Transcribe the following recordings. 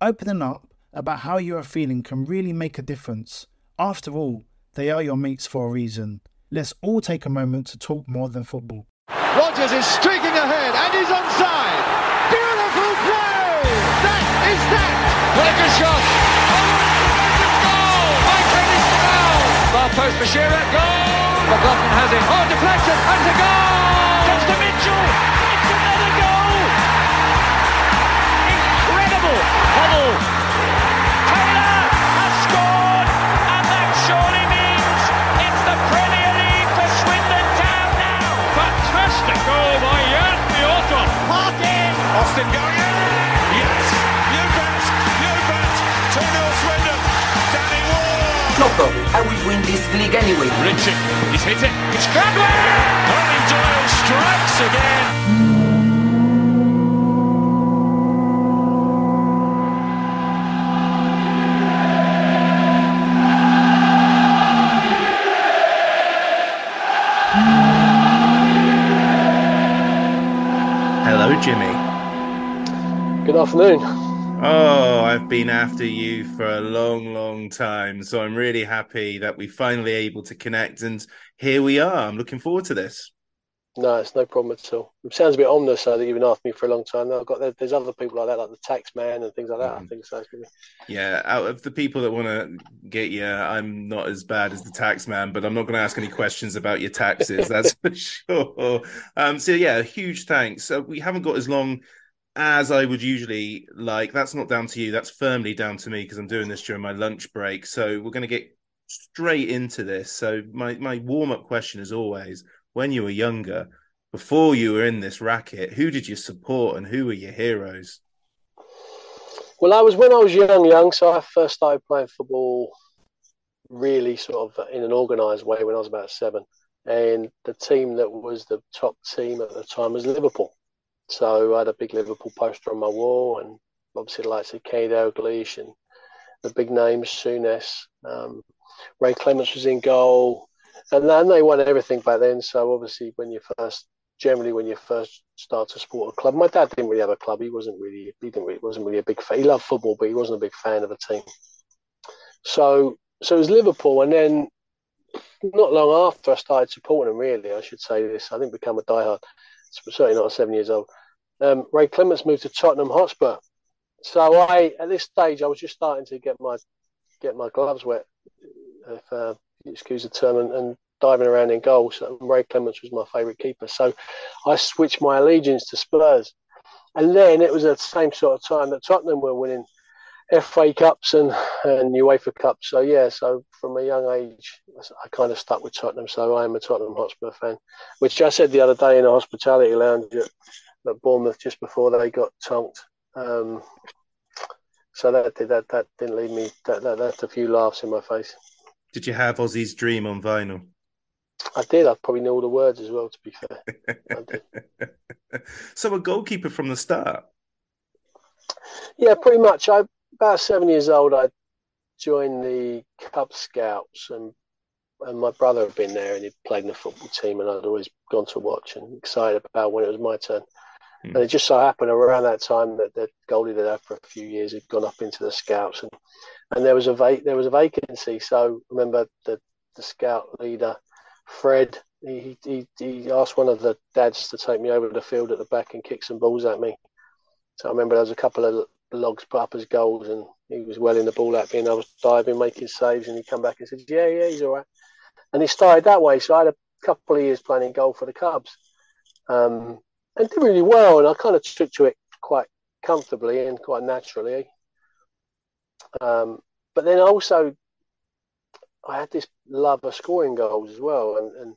Opening up about how you are feeling can really make a difference. After all, they are your mates for a reason. Let's all take a moment to talk more than football. Rodgers is streaking ahead and he's onside. Beautiful play! That is that! What shot! Goal! By Curtis Brown! Far post for Shearer, goal! McLaughlin has it. Oh, deflection, and a goal! Comes to Mitchell! Hubble! Taylor has scored, and that surely means it's the Premier League for Swindon Town now! Fantastic goal by Jan Fjørtoft! Parkin! Austin going in! Yes! You bet! You bet! 2-0 Swindon! Danny Ward! No problem. I will win this league anyway. Richie, he's hit it. It's Cradley! Owen Doyle strikes again. Jimmy. Good afternoon. Oh, I've been after you for a long, long time. So I'm really happy that we're finally able to connect. And here we are. I'm looking forward to this. No, it's no problem at all. It sounds a bit ominous, though, that you've been after me for a long time. I've got there's other people like that, like the tax man and things like that. I think so. Yeah, out of the people that want to get you, I'm not as bad as the tax man, but I'm not going to ask any questions about your taxes. That's for sure. Um, so yeah, huge thanks. So we haven't got as long as I would usually like. That's not down to you. That's firmly down to me because I'm doing this during my lunch break. So we're going to get straight into this. So my my warm up question is always: when you were younger, before you were in this racket, who did you support and who were your heroes? Well, I was when I was young, young. So I first started playing football, really sort of in an organised way when I was about seven, and the team that was the top team at the time was Liverpool. So I had a big Liverpool poster on my wall, and obviously the likes of Kenny Dalglish and the big names, Souness, um, Ray Clemence was in goal, and then they won everything back then. So obviously, when you first, generally when you first start to support a club, my dad didn't really have a club. He wasn't really, he didn't really, wasn't really a big fan. He loved football, but he wasn't a big fan of a team. So, so it was Liverpool, and then not long after I started supporting them, really, I should say this. I didn't become a diehard. Certainly not seven years old. Um, Ray Clemence moved to Tottenham Hotspur. So I, at this stage, I was just starting to get my get my gloves wet, if uh, excuse the term, and, and diving around in goals. So Ray Clemence was my favourite keeper. So I switched my allegiance to Spurs. And then it was at the same sort of time that Tottenham were winning FA Cups and, and UEFA Cups. So yeah, so from a young age, I kind of stuck with Tottenham. So I am a Tottenham Hotspur fan, which I said the other day in a hospitality lounge at, at Bournemouth just before they got tonked. Um, so that that that didn't leave me that, that left a few laughs in my face. Did you have Ossie's Dream on vinyl? I did. I probably knew all the words as well. To be fair, so a goalkeeper from the start. Yeah, pretty much. I about seven years old. I joined the Cub Scouts, and and my brother had been there, and he'd played in the football team, and I'd always gone to watch and excited about when it was my turn. Hmm. And it just so happened around that time that the goalie that I had for a few years had gone up into the Scouts, and and there was a va- there was a vacancy. So remember the the scout leader, Fred. He, he he asked one of the dads to take me over the field at the back and kick some balls at me. So I remember there was a couple of logs put up as goals, and he was welling the ball at me, and I was diving, making saves, and he come back and said, "Yeah, yeah, he's all right." And he started that way. So I had a couple of years playing goal for the Cubs, um, and did really well. And I kind of took to it quite comfortably and quite naturally. Um, but then also, I had this love of scoring goals as well, and and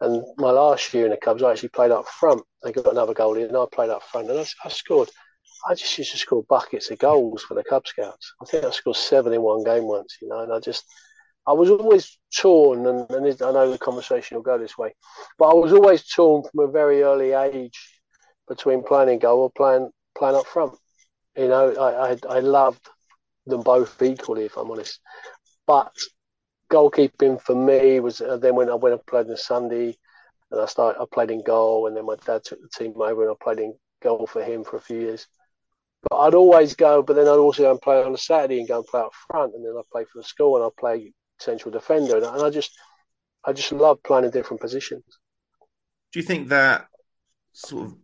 and my last year in the Cubs, I actually played up front. They got another goalie, and I played up front, and I, I scored. I just used to score buckets of goals for the Cub Scouts. I think I scored seven in one game once, you know, and I just, I was always torn, and, and I know the conversation will go this way, but I was always torn from a very early age between playing in goal or playing playing up front. You know, I, I, I loved them both equally, if I'm honest. But goalkeeping for me was uh, then when I went and played in Sunday, and I started I played in goal, and then my dad took the team over, and I played in goal for him for a few years. But I'd always go, but then I'd also go and play on a Saturday and go and play up front, and then I play for the school and I play central defender, and I just I just love playing in different positions. Do you think that sort of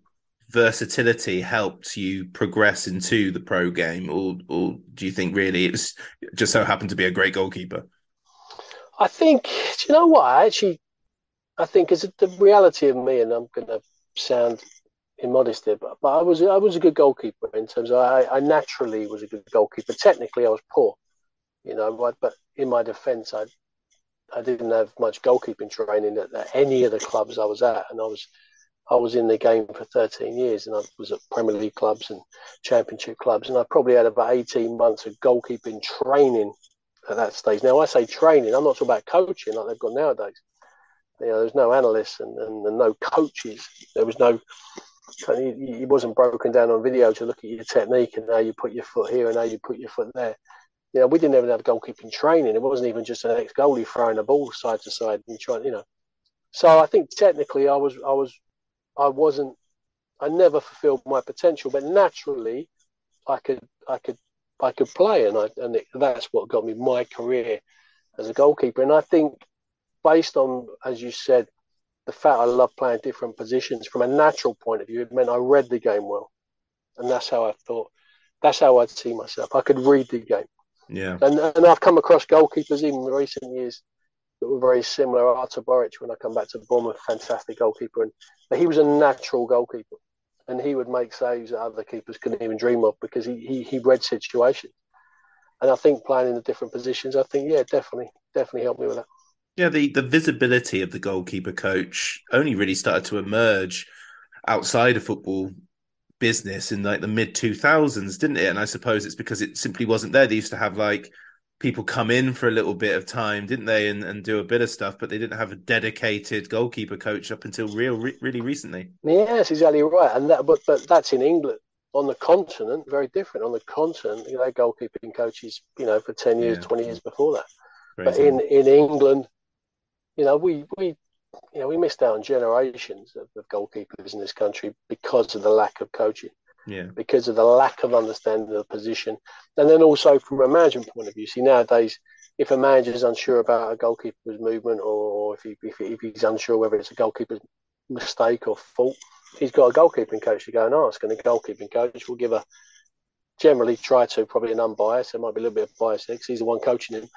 versatility helped you progress into the pro game, or or do you think really it's just so happened to be a great goalkeeper? I think do you know what I actually I think is the reality of me, and I'm going to sound immodest here, but, but I was I was a good goalkeeper in terms of I, I naturally was a good goalkeeper. Technically, I was poor, you know, but, but in my defence, I I didn't have much goalkeeping training at, at any of the clubs I was at, and I was I was in the game for 13 years and I was at Premier League clubs and Championship clubs. And I probably had about 18 months of goalkeeping training at that stage. Now, I say training, I'm not talking about coaching like they've got nowadays. You know, there's no analysts and, and, and no coaches. There was no, it wasn't broken down on video to look at your technique and how you put your foot here and how you put your foot there. You know, we didn't even have goalkeeping training. It wasn't even just an ex goalie throwing a ball side to side and trying, you know. So I think technically I was I was I wasn't, I never fulfilled my potential, but naturally, I could, I could, I could play, and I, and it, that's what got me my career as a goalkeeper. And I think, based on, as you said, the fact I love playing different positions from a natural point of view, it meant I read the game well, and that's how I thought. That's how I'd see myself. I could read the game. Yeah. And and I've come across goalkeepers even in recent years that were very similar. Artur Boruc, when I come back to Bournemouth, fantastic goalkeeper, and but he was a natural goalkeeper, and he would make saves that other keepers couldn't even dream of because he he, he read situations. And I think playing in the different positions, I think yeah, definitely, definitely helped me with that. Yeah, the the visibility of the goalkeeper coach only really started to emerge outside of football business in like the mid 2000s didn't it and i suppose it's because it simply wasn't there they used to have like people come in for a little bit of time, didn't they, and, and do a bit of stuff, but they didn't have a dedicated goalkeeper coach up until real, re- really recently. Yes, exactly right, and that, but but that's in England. On the continent, very different. On the continent, you know, goalkeeping coaches, you know, for ten years, yeah. twenty years before that. Crazy. But in in England, you know, we we you know we missed out on generations of, of goalkeepers in this country because of the lack of coaching yeah. because of the lack of understanding of the position. And then also from a management point of view, see nowadays, if a manager is unsure about a goalkeeper's movement or if, he, if, if he's unsure whether it's a goalkeeper's mistake or fault, he's got a goalkeeping coach to go and ask. And the goalkeeping coach will give a generally try to probably an unbiased, there might be a little bit of bias there because he's the one coaching him,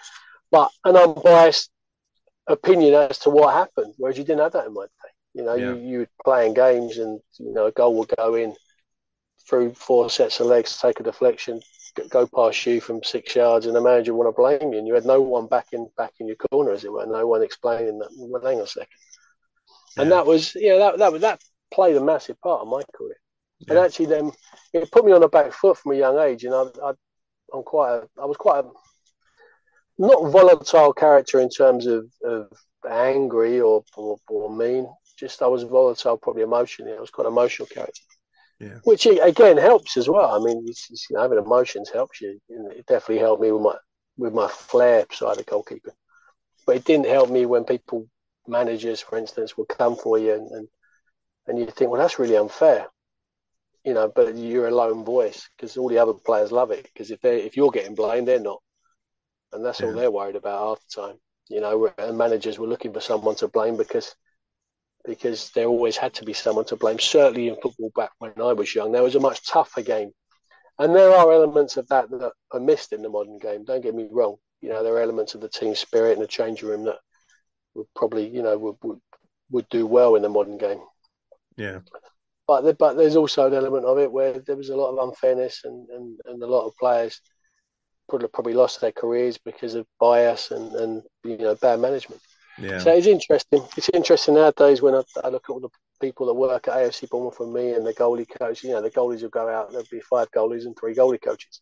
but an unbiased opinion as to what happened, whereas you didn't have that in my day. You know, yeah. you, you were playing games and, you know, a goal would go in through four sets of legs, take a deflection, go past you from six yards, and the manager want to blame you, and you had no one back in back in your corner, as it were, no one explaining that. Well, hang on a second, yeah. and that was you know that that that played a massive part of my career, yeah. and actually then it put me on the back foot from a young age, and I, I I'm quite a, I was quite a not volatile character in terms of, of angry or, or, or mean. Just I was volatile, probably emotionally. I was quite an emotional character. Yeah. Which again helps as well. I mean, it's, it's, you know, having emotions helps you. It definitely helped me with my with my flair side of goalkeeping, but it didn't help me when people, managers, for instance, would come for you and and, and you think, well, that's really unfair, you know. But you're a lone voice because all the other players love it because if they if you're getting blamed, they're not, and that's yeah. all they're worried about half the time. You know, and managers were looking for someone to blame because because there always had to be someone to blame. Certainly in football back when I was young, there was a much tougher game, and there are elements of that that are missed in the modern game. Don't get me wrong. You know, there are elements of the team spirit and the changing room that would probably, you know, would, would would do well in the modern game. Yeah. But but there's also an element of it where there was a lot of unfairness and, and, and a lot of players probably probably lost their careers because of bias and, and you know bad management. Yeah. So it's interesting. It's interesting nowadays when I, I, look at all the people that work at AFC Bournemouth for me and the goalie coach. You know, the goalies will go out. There'll be five goalies and three goalie coaches.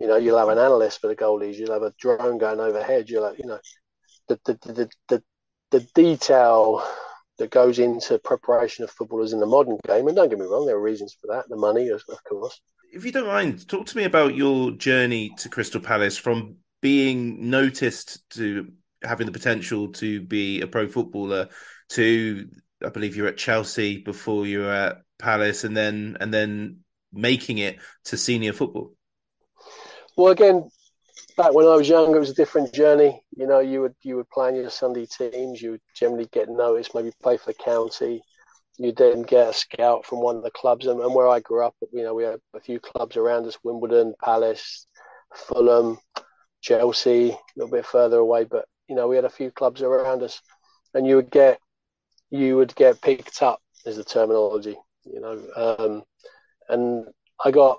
you know, you'll have an analyst for the goalies. You'll have a drone going overhead. You'll have, you know, the the the the, the detail that goes into preparation of footballers in the modern game. And don't get me wrong, there are reasons for that. The money, of course. If you don't mind, talk to me about your journey to Crystal Palace from being noticed to having the potential to be a pro footballer to I believe you're at Chelsea before you were at Palace and then and then making it to senior football. Well again, back when I was younger it was a different journey. You know, you would you would play in your Sunday teams, you would generally get noticed, maybe play for the county. You then get a scout from one of the clubs and, and where I grew up, you know, we had a few clubs around us, Wimbledon, Palace, Fulham, Chelsea, a little bit further away, but you know, we had a few clubs around us, and you would get you would get picked up is the terminology, you know. Um, and I got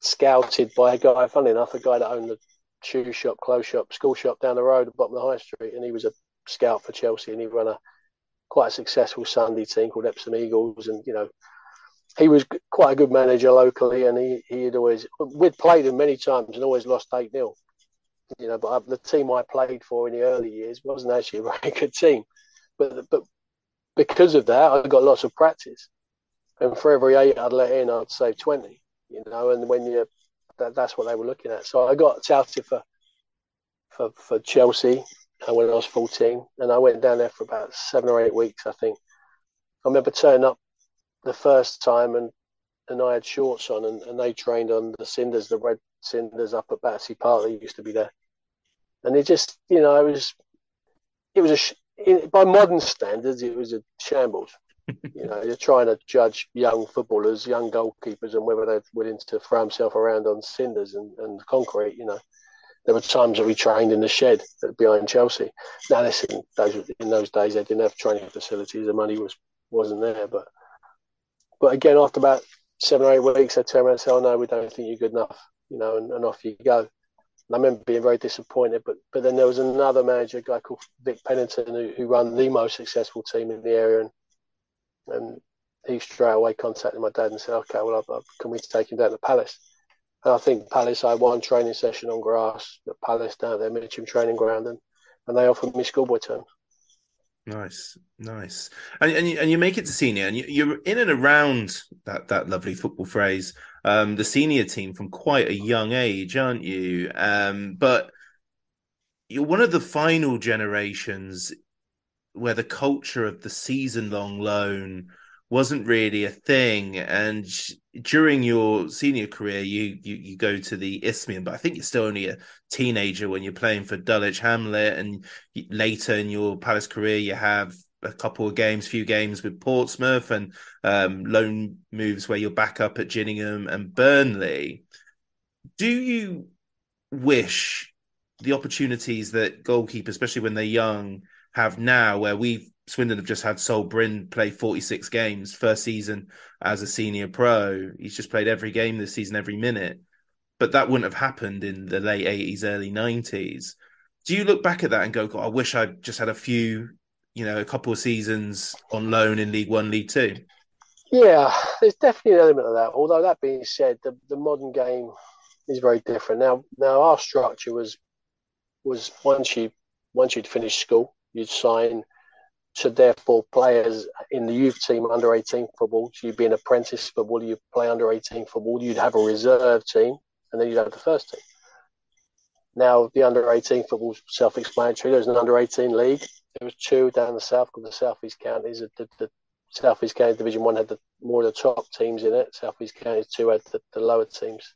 scouted by a guy, funny enough, a guy that owned the shoe shop, clothes shop, school shop down the road, at the bottom of the high street, and he was a scout for Chelsea, and he ran a quite a successful Sunday team called Epsom Eagles, and you know. He was quite a good manager locally, and he, he had always we'd played him many times and always lost eight 0 you know, but the team I played for in the early years wasn't actually a very good team. But but because of that, I got lots of practice, and for every eight I'd let in, I'd save twenty. You know, and when you that, that's what they were looking at. So I got touted for for for Chelsea uh, when I was fourteen, and I went down there for about seven or eight weeks, I think. I remember turning up the first time and and I had shorts on, and, and they trained on the cinders, the red cinders up at Battersea Park. They used to be there, and it just you know it was it was a sh- by modern standards it was a shambles. you know, you're trying to judge young footballers, young goalkeepers, and whether they're willing to throw themselves around on cinders and, and concrete. You know, there were times that we trained in the shed behind Chelsea. Now, listen, those in those days they didn't have training facilities, the money was wasn't there. But but again, after about seven or eight weeks, they turned around and said, "Oh no, we don't think you're good enough," you know, and, and off you go. I remember being very disappointed. But but then there was another manager, a guy called Vic Pennington, who, who ran the most successful team in the area, and and he straight away contacted my dad and said, "Okay, well, I, I, can we take him down to Palace?" And I think Palace, I had one training session on grass at Palace down there, Mitcham training ground, and, and they offered me schoolboy terms. Nice, nice, and and you, and you make it to senior, and you, are in and around that that lovely football phrase, um, the senior team from quite a young age, aren't you? Um, but you're one of the final generations where the culture of the season long loan wasn't really a thing. And during your senior career, you, you you go to the Isthmian, but I think you're still only a teenager when you're playing for Dulwich Hamlet. And later in your Palace career, you have a couple of games, few games with Portsmouth, and um, loan moves where you're back up at Gillingham and Burnley. Do you wish the opportunities that goalkeepers, especially when they're young, have now, where we've Swindon have just had Sol Brynn play 46 games, first season as a senior pro. He's just played every game this season, every minute. But that wouldn't have happened in the late 80s, early 90s. Do you look back at that and go, God, I wish I just had a few, you know, a couple of seasons on loan in League One, League Two? Yeah, there's definitely an element of that. Although that being said, the, the modern game is very different. Now now our structure was was once you once you'd finished school, you'd sign to therefore players in the youth team under 18 football. So you'd be an apprentice football, you'd play under 18 football, you'd have a reserve team, and then you'd have the first team. Now, the under 18 football self explanatory. There's an under 18 league. There was two down the south called the Southeast Counties. The, the Southeast Counties Division 1 had the, more of the top teams in it. Southeast Counties 2 had the, the lower teams.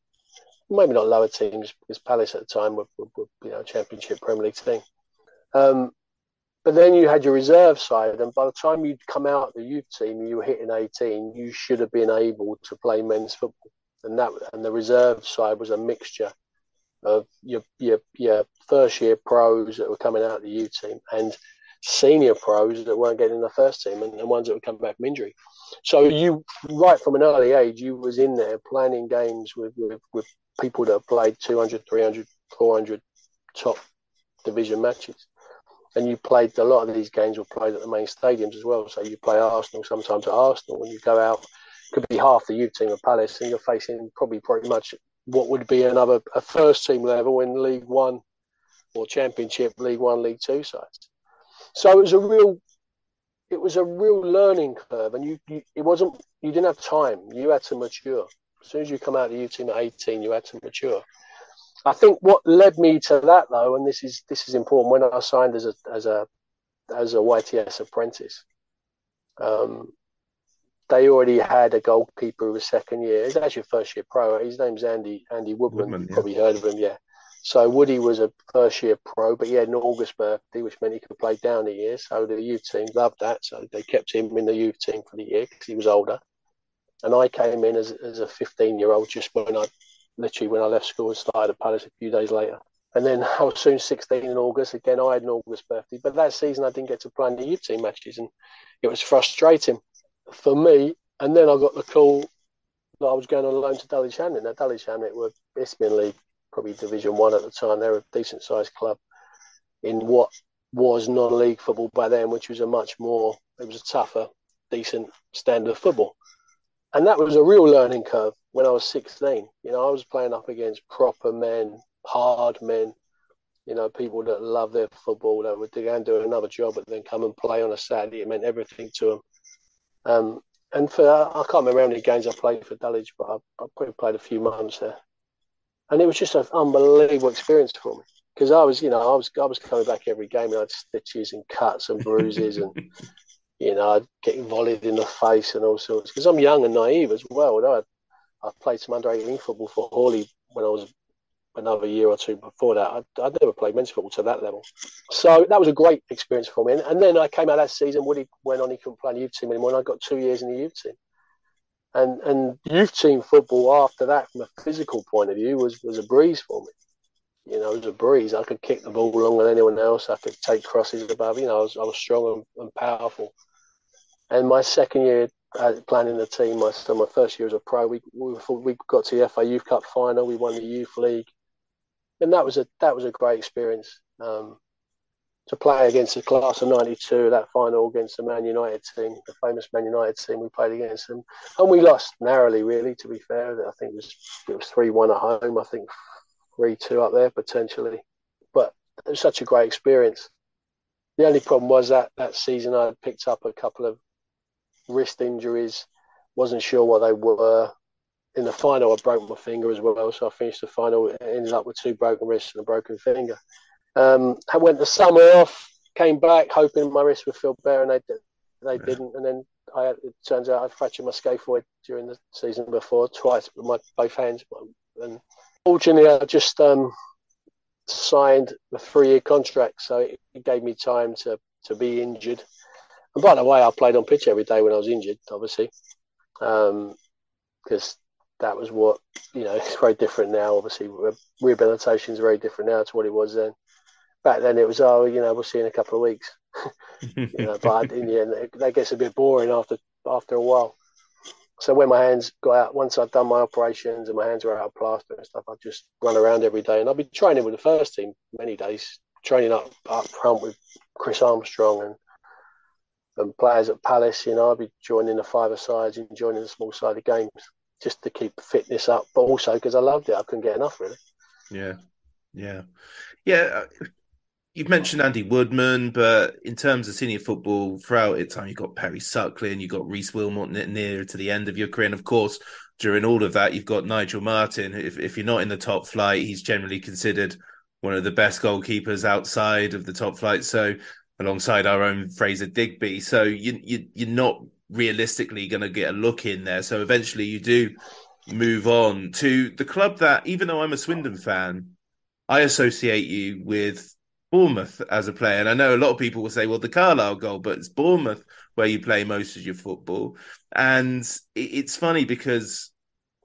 Maybe not lower teams, because Palace at the time were, were, were you know, Championship Premier League team. Um, but then you had your reserve side, and by the time you'd come out of the youth team, you were hitting 18. You should have been able to play men's football, and that and the reserve side was a mixture of your your, your first year pros that were coming out of the youth team and senior pros that weren't getting in the first team, and, and ones that would come back from injury. So you, right from an early age, you was in there planning games with, with, with people that played 200, 300, 400 top division matches and you played a lot of these games were played at the main stadiums as well. So you play Arsenal sometimes at Arsenal, when you go out, could be half the youth team of Palace, and you're facing probably pretty much what would be another a first team level in League One or Championship, League One, League Two sides. So it was a real, it was a real learning curve, and you, you it wasn't you didn't have time. You had to mature. As soon as you come out of the youth team at 18, you had to mature. I think what led me to that though, and this is this is important, when I signed as a as a as a YTS apprentice, um, they already had a goalkeeper who was second year. He's actually a first year pro. His name's Andy Andy Woodman. Woodman, yeah. Probably heard of him, yeah. So Woody was a first year pro, but he had an August birthday, which meant he could play down a year. So the youth team loved that. So they kept him in the youth team for the year because he was older. And I came in as, as a 15 year old just when I literally when I left school and started at Palace a few days later. And then I was soon 16 in August. Again, I had an August birthday. But that season, I didn't get to play in the youth team matches. And it was frustrating for me. And then I got the call that I was going on loan to Dulwich Hamlet. Now, Dulwich Hamlet were Isthmian League, probably Division 1 at the time. They were a decent sized club in what was non league football by then, which was a much more, it was a tougher, decent standard of football. And that was a real learning curve when I was 16. You know, I was playing up against proper men, hard men, you know, people that love their football, that would go and do another job, but then come and play on a Saturday. It meant everything to them. Um, and for I can't remember how many games I played for Dulwich, but I, I probably played a few months there. And it was just an unbelievable experience for me because I was, you know, I was I was coming back every game and I had stitches and cuts and bruises and you know, I'd get volleyed in the face and all sorts because I'm young and naive as well. I I played some under 18 football for Hawley when I was another year or two before that. I'd, I'd, never played men's football to that level. So that was a great experience for me. And, and then I came out that season, Woody went on, he couldn't play in the youth team anymore, and I got two years in the youth team. And and youth team football after that, from a physical point of view, was, was a breeze for me. You know, it was a breeze. I could kick the ball longer than anyone else. I could take crosses above. You know, I was, I was strong and, and powerful. And my second year uh, planning the team, my, so my first year as a pro, we, we we got to the FA Youth Cup final. We won the youth league, and that was a that was a great experience. Um, to play against the class of '92, that final against the Man United team, the famous Man United team, we played against them, and we lost narrowly. Really, to be fair, I think it was it was three one at home. I think three two up there potentially, but it was such a great experience. The only problem was that that season I picked up a couple of wrist injuries. Wasn't sure what they were. In the final, I broke my finger as well, so I finished the final. Ended up with two broken wrists and a broken finger. Um, I went the summer off, came back hoping my wrist would feel better, and they they didn't. And then I it turns out I fractured my scaphoid during the season before twice with my both hands. And fortunately, I just um, signed a three year contract, so it, it gave me time to to be injured and by the way, I played on pitch every day when I was injured, obviously, because um, that was what you know. It's very different now. Obviously, rehabilitation is very different now to what it was then. Back then, it was oh, you know, we'll see in a couple of weeks. you know, but in the end, that gets a bit boring after after a while. So when my hands got out, once I'd done my operations and my hands were out of plaster and stuff, I'd just run around every day. And I'd be training with the first team many days, training up up front with Chris Armstrong and and players at Palace, you know, I'd be joining the five sides and joining the small side sided games just to keep fitness up, but also because I loved it. I couldn't get enough, really. Yeah. Yeah. Yeah. You've mentioned Andy Woodman, but in terms of senior football, throughout its time, you've got Perry Suckling, you've got Rhys Wilmot near to the end of your career. And of course, during all of that, you've got Nigel Martyn. If, if you're not in the top flight, he's generally considered one of the best goalkeepers outside of the top flight. So alongside our own Fraser Digby. So you, you you're not realistically going to get a look in there. So eventually you do move on to the club that, even though I'm a Swindon fan, I associate you with Bournemouth as a player. And I know a lot of people will say, well, the Carlisle goal, but it's Bournemouth where you play most of your football. And it's funny because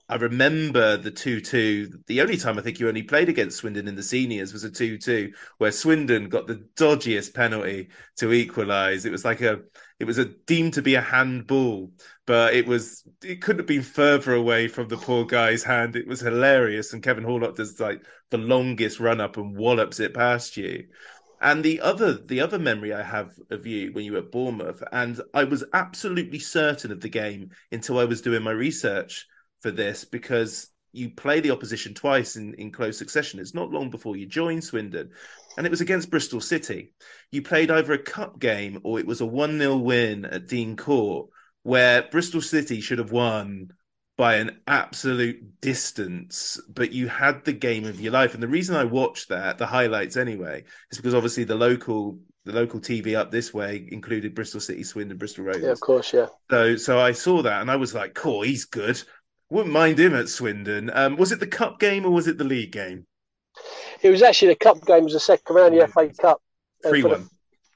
I remember the 2 2. The only time I think you only played against Swindon in the seniors was a 2 2, where Swindon got the dodgiest penalty to equalise. It was like a, it was a deemed to be a handball, but it was, it couldn't have been further away from the poor guy's hand. It was hilarious. And Kevin Horlock does like the longest run up and wallops it past you. And the other the other memory I have of you when you were at Bournemouth, and I was absolutely certain of the game until I was doing my research for this because you play the opposition twice in, in close succession. It's not long before you join Swindon, and it was against Bristol City. You played either a cup game or it was a 1 0 win at Dean Court, where Bristol City should have won by an absolute distance, but you had the game of your life. And the reason I watched that, the highlights anyway, is because obviously the local the local TV up this way included Bristol City, Swindon, Bristol Rovers. Yeah, of course, yeah. So so I saw that and I was like, cool, he's good. Wouldn't mind him at Swindon. Um, was it the cup game or was it the league game? It was actually the cup game. It was the second round, of the FA Cup. Uh, three one.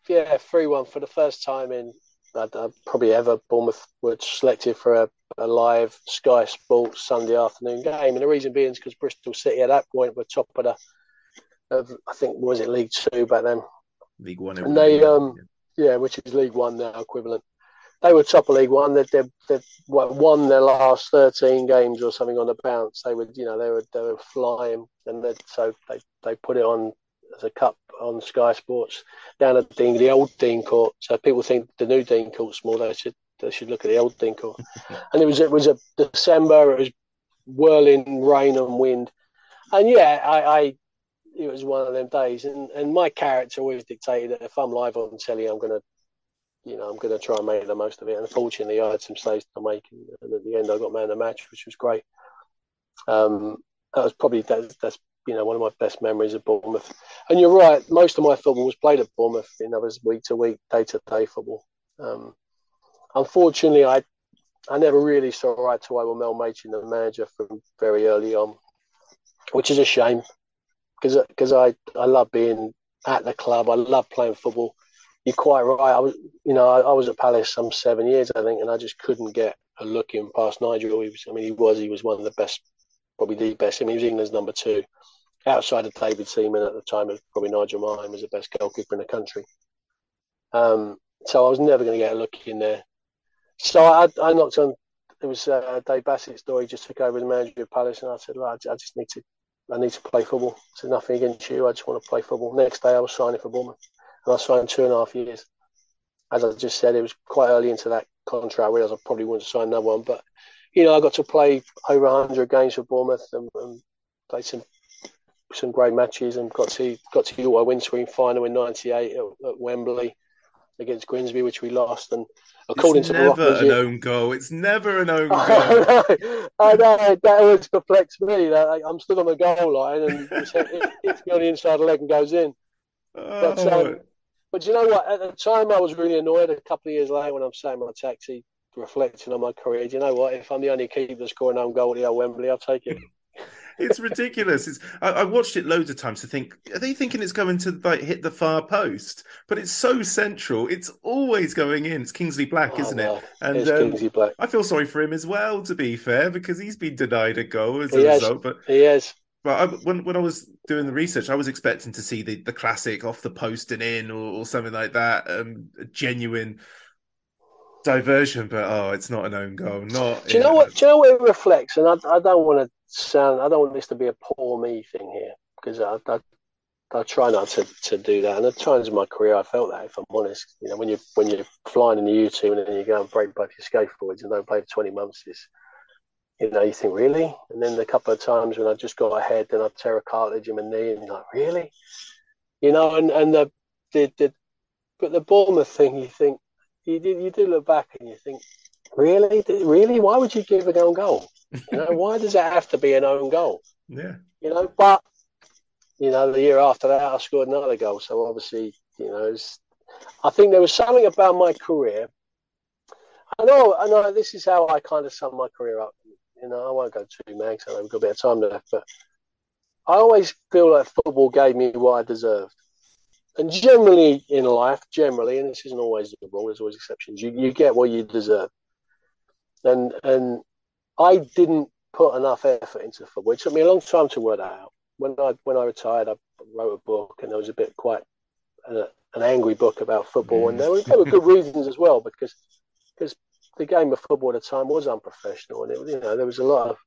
The, yeah, three one for the first time in uh, probably ever. Bournemouth were selected for a, a, live Sky Sports Sunday afternoon game, and the reason being is because Bristol City at that point were top of the, of, I think was it League Two back then. League One. And they, um, yeah, which is League One now equivalent they were top of League One. They'd, they'd, they'd, won their last thirteen games or something on the bounce. They would, you know, they were they were flying, and so they they put it on as a cup on Sky Sports down at Dean, the old Dean Court. So people think the new Dean Court's small. They should they should look at the old Dean Court. and it was it was a December. It was whirling rain and wind, and yeah, I, I it was one of them days. And, and my character always dictated that if I'm live on telly, I'm going to you know, I'm going to try and make the most of it. And unfortunately, I had some saves to make, and at the end, I got man of the match, which was great. Um, that was probably that, that's you know one of my best memories of Bournemouth. And you're right, most of my football was played at Bournemouth. You know, it was week to week, day to day football. Um, unfortunately, I I never really saw eye to eye with Mel Machin, the manager, from very early on, which is a shame because because I I love being at the club. I love playing football you're quite right. I was, you know, I, I, was at Palace some seven years, I think, and I just couldn't get a look in past Nigel. He was, I mean, he was, he was one of the best, probably the best. I mean, he was England's number two, outside of David Seaman at the time. It was probably Nigel Martyn was the best goalkeeper in the country. Um, so I was never going to get a look in there. So I, I knocked on. It was uh, Dave Bassett's story. Just took over the manager of Palace, and I said, I just need to, I need to play football. I said nothing against you. I just want to play football. Next day, I was signing for Bournemouth and I signed two and a half years. As I just said, it was quite early into that contract. I realised I probably wouldn't sign another one, but you know, I got to play over 100 games for Bournemouth and, and played some some great matches and got to got to the Windscreen final in '98 at, at, Wembley against Grimsby, which we lost. And according it's to never the an own goal. It's never an own goal. I know, I know that always perplexed me. That I'm still on the goal line and it hits me on the inside leg and goes in. Oh. But, um, but you know what? At the time, I was really annoyed. A couple of years later, when I'm sat in my taxi, reflecting on my career, do you know what? If I'm the only keeper scoring home goal at Wembley, I'll take it. It's ridiculous. It's I, I, watched it loads of times to think, are they thinking it's going to like hit the far post? But it's so central. It's always going in. It's Kingsley Black, isn't it? And um, Kingsley Black. I feel sorry for him as well, to be fair, because he's been denied a goal as he a has. result. But he is. But I, when when I was doing the research, I was expecting to see the, the classic off the post and in or, or something like that, um, a genuine diversion. But oh, it's not an own goal. Not. Do you know what? Do you know what it reflects? And I, I don't want to sound. I don't want this to be a poor me thing here because I, I I try not to, to do that. And at times in my career, I felt that. If I'm honest, you know, when you when you're flying in the U two and then you go and break both your scaphoids and don't play for 20 months, it's you know, you think, really? And then a couple of times when I just got ahead, then I'd tear a cartilage in my knee, and like, really? You know, and, and the, the, the, but the Bournemouth thing, you think, you do, you do look back and you think, really? Really? Why would you give an own goal? You know, why does it have to be an own goal? Yeah. You know, but, you know, the year after that, I scored another goal. So obviously, you know, I think there was something about my career. I know, I know. This is how I kind of sum my career up you know, I won't go too mad because I've got a bit of time left, but I always feel like football gave me what I deserved. and generally in life, generally, and this isn't always the rule. There's always exceptions. You you get what you deserve, and and I didn't put enough effort into football. It took me a long time to work that out. When I when I retired, I wrote a book, and there was a bit quite uh, an angry book about football, and there were, there were good reasons as well because because the game of football at the time was unprofessional, and it, you know there was a lot of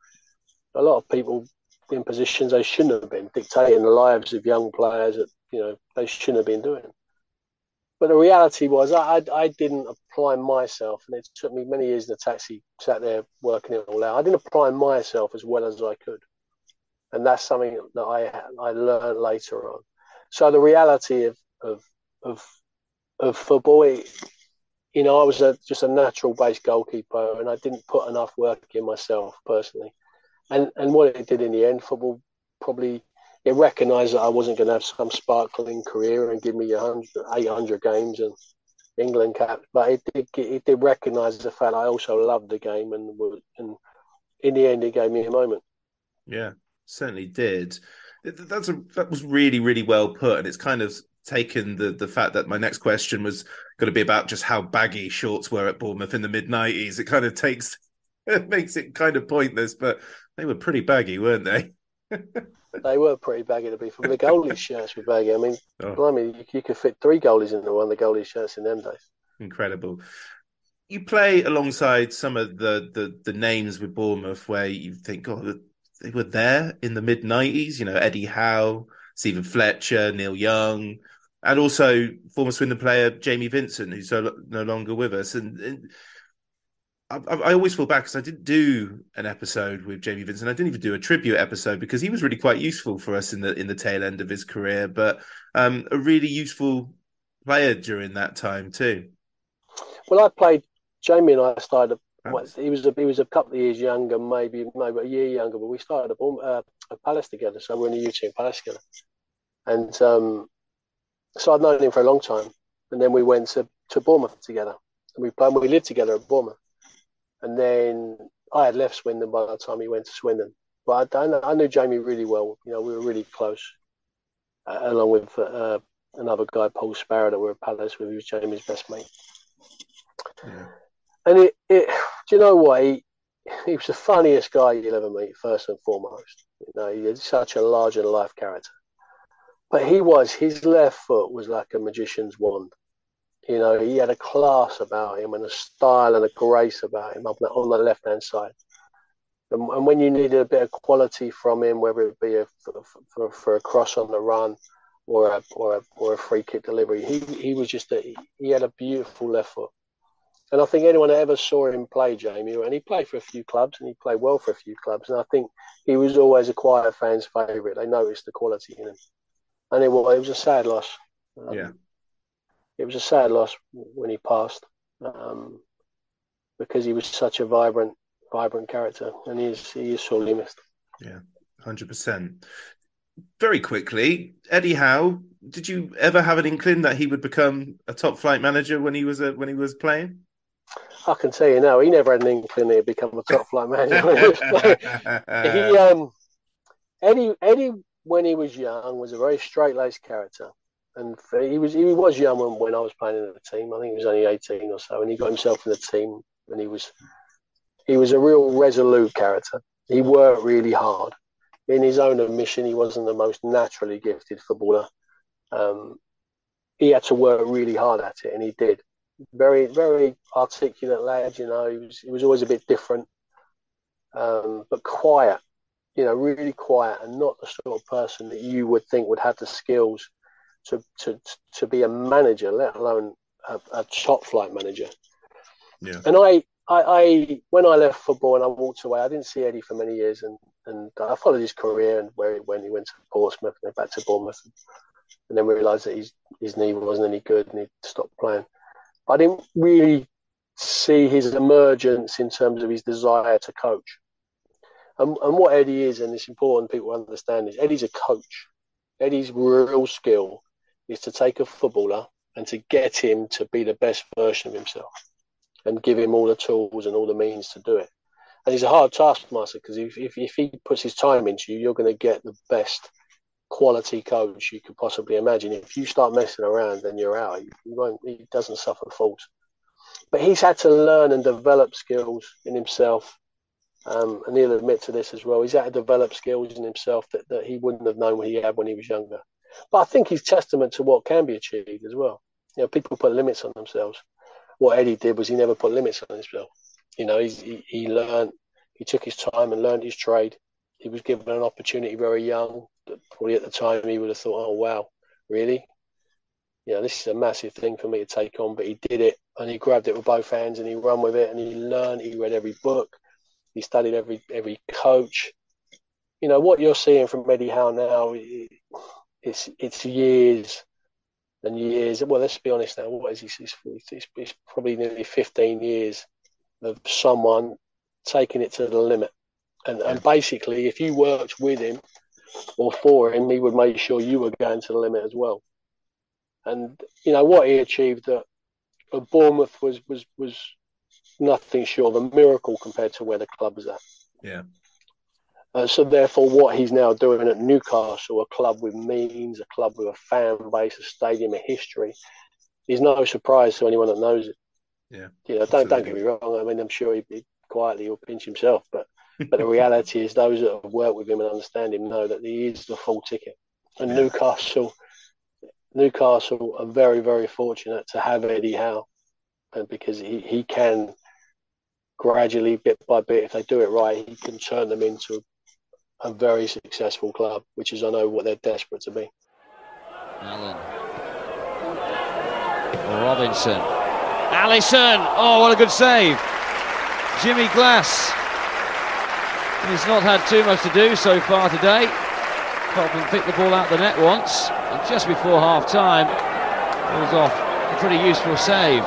a lot of people in positions they shouldn't have been, dictating the lives of young players that you know they shouldn't have been doing. But the reality was, I, I, didn't apply myself, and it took me many years in the taxi, sat there working it all out. I didn't apply myself as well as I could, and that's something that I I learned later on. So the reality of of of, of football, it, you know, I was a, just a natural based goalkeeper, and I didn't put enough work in myself personally and and what it did in the end, football probably it recognised that I wasn't going to have some sparkling career and give me 100, 800 games and England cap, but it did it did recognise the fact I also loved the game and and in the end it gave me a moment. Yeah, certainly did. That's a that was really really well put, and it's kind of taken the the fact that my next question was going to be about just how baggy shorts were at Bournemouth in the mid nineties. It kind of takes it makes it kind of pointless, but they were pretty baggy, weren't they? they were pretty baggy to be from the goalie shirts were baggy. I mean, oh. blimey, you, you could fit three goalies into one of the goalie shirts in them days. Incredible. You play alongside some of the, the, the names with Bournemouth where you think, oh, they were there in the mid 90s, you know, Eddie Howe, Stephen Fletcher, Neil Young, and also former Swindon player Jamie Vincent, who's no, no longer with us. And, and I, I, always feel bad because I didn't do an episode with Jamie Vincent. I didn't even do a tribute episode because he was really quite useful for us in the in the tail end of his career, but um, a really useful player during that time too. Well, I played Jamie and I started. He was a, he was a couple of years younger, maybe maybe a year younger, but we started a, uh, a Palace together. So we're in the U team Palace together, and um, so I'd known him for a long time. And then we went to, to Bournemouth together, and we played. We lived together at Bournemouth and then I had left Swindon by the time he went to Swindon. But I, I knew Jamie really well. You know, we were really close, uh, along with uh, another guy, Paul Sparrow, that we were at Palace with. He was Jamie's best mate. Yeah. And it, it, do you know what? He, he was the funniest guy you'll ever meet, first and foremost. You know, he he's such a larger life character. But he was, his left foot was like a magician's wand. You know, he had a class about him and a style and a grace about him on the, on the left hand side. And, and, when you needed a bit of quality from him, whether it be a, for, for, for a cross on the run or a, or a, or a free kick delivery, he, he was just a, he had a beautiful left foot. And I think anyone that ever saw him play, Jamie, and he played for a few clubs and he played well for a few clubs. And I think he was always a quiet fan's favourite. They noticed the quality in him. And it was, it was a sad loss. Um, yeah it was a sad loss when he passed um, because he was such a vibrant, vibrant character, and he is he is sorely missed. Yeah, hundred percent. Very quickly, Eddie Howe. Did you ever have an inkling that he would become a top flight manager when he was a, when he was playing? I can tell you now, he never had an inkling he'd become a top flight manager. he, um, Eddie, Eddie, when he was young, was a very straight laced character and he was he was young when, when I was playing in the team. I think he was only eighteen or so, and he got himself in the team. And he was he was a real resolute character. He worked really hard. In his own admission, he wasn't the most naturally gifted footballer. Um, he had to work really hard at it, and he did. Very very articulate lad. You know, he was he was always a bit different, um, but quiet. You know, really quiet, and not the sort of person that you would think would have the skills to to to be a manager, let alone a, a top flight manager. Yeah. And I, I, I, when I left football and I walked away, I didn't see Eddie for many years, and and I followed his career and where when he went to Portsmouth and then back to Bournemouth, and then we realised that his his knee wasn't any good and he stopped playing. I didn't really see his emergence in terms of his desire to coach. And, and what Eddie is, and it's important people understand this, Eddie's a coach. Eddie's real skill is to take a footballer and to get him to be the best version of himself and give him all the tools and all the means to do it. And he's a hard taskmaster because if, if, if, he puts his time into you, you're going to get the best quality coach you could possibly imagine. If you start messing around, then you're out. You won't, he doesn't suffer fools. But he's had to learn and develop skills in himself. Um, and he'll admit to this as well. He's had to develop skills in himself that, that he wouldn't have known he had when he was younger. But I think he's testament to what can be achieved as well. You know, people put limits on themselves. What Eddie did was he never put limits on himself. You know, he, he learned, he took his time and learned his trade. He was given an opportunity very young. Probably at the time he would have thought, oh, wow, really? You know, this is a massive thing for me to take on. But he did it and he grabbed it with both hands and he ran with it and he learned. He read every book. He studied every every coach. You know, what you're seeing from Eddie Howe now, it's, it's years and years. Well, let's be honest now. What is he? It's, it's, it's probably nearly 15 years of someone taking it to the limit. And, and basically, if you worked with him or for him, he would make sure you were going to the limit as well. And you know what he achieved at, at uh, Bournemouth was was was nothing short of a miracle compared to where the club was at. Yeah. Uh, so therefore, what he's now doing at Newcastle, a club with means, a club with a fan base, a stadium, a history, is no surprise to anyone that knows it. Yeah. You know, don't don't get me wrong. I mean, I'm sure he, he quietly will pinch himself, but but the reality is, those that have worked with him and understand him know that he is the full ticket. And yeah. Newcastle, Newcastle are very very fortunate to have Eddie Howe, and because he he can gradually, bit by bit, if they do it right, he can turn them into a very successful club, which is I know what they're desperate to be. Allen. Robinson. Allison. Oh, what a good save. Jimmy Glass. He's not had too much to do so far today. Apart from pick the ball out the net once. And just before half time, it was off a pretty useful save.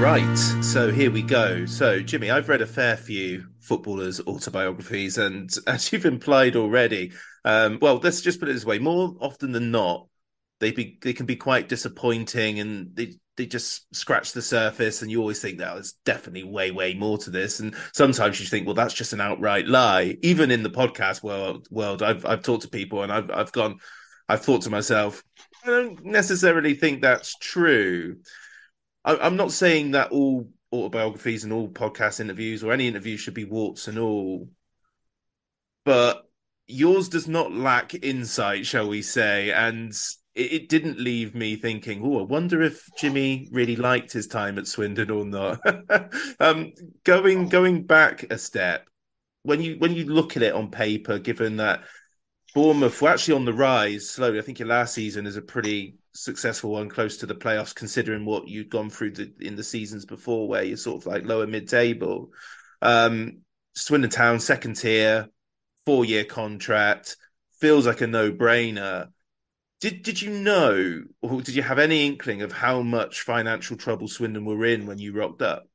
Right, so here we go. So, Jimmy, I've read a fair few footballers' autobiographies, and as you've implied already, um, well, let's just put it this way: more often than not, they be they can be quite disappointing, and they they just scratch the surface, and you always think that there's definitely way way more to this, and sometimes you think, well, that's just an outright lie. Even in the podcast world, world, I've I've talked to people, and I've I've gone, I've thought to myself, I don't necessarily think that's true. I, am not saying that all autobiographies and all podcast interviews or any interview should be warts and all, but yours does not lack insight, shall we say, and it, it didn't leave me thinking, oh, I wonder if Jimmy really liked his time at Swindon or not. um, going going back a step, when you when you look at it on paper, given that Bournemouth were actually on the rise slowly. I think your last season is a pretty successful one, close to the playoffs, considering what you'd gone through the, in the seasons before, where you're sort of like lower mid table. Um, Swindon Town, second tier, four year contract, feels like a no brainer. Did did you know, or did you have any inkling of how much financial trouble Swindon were in when you rocked up?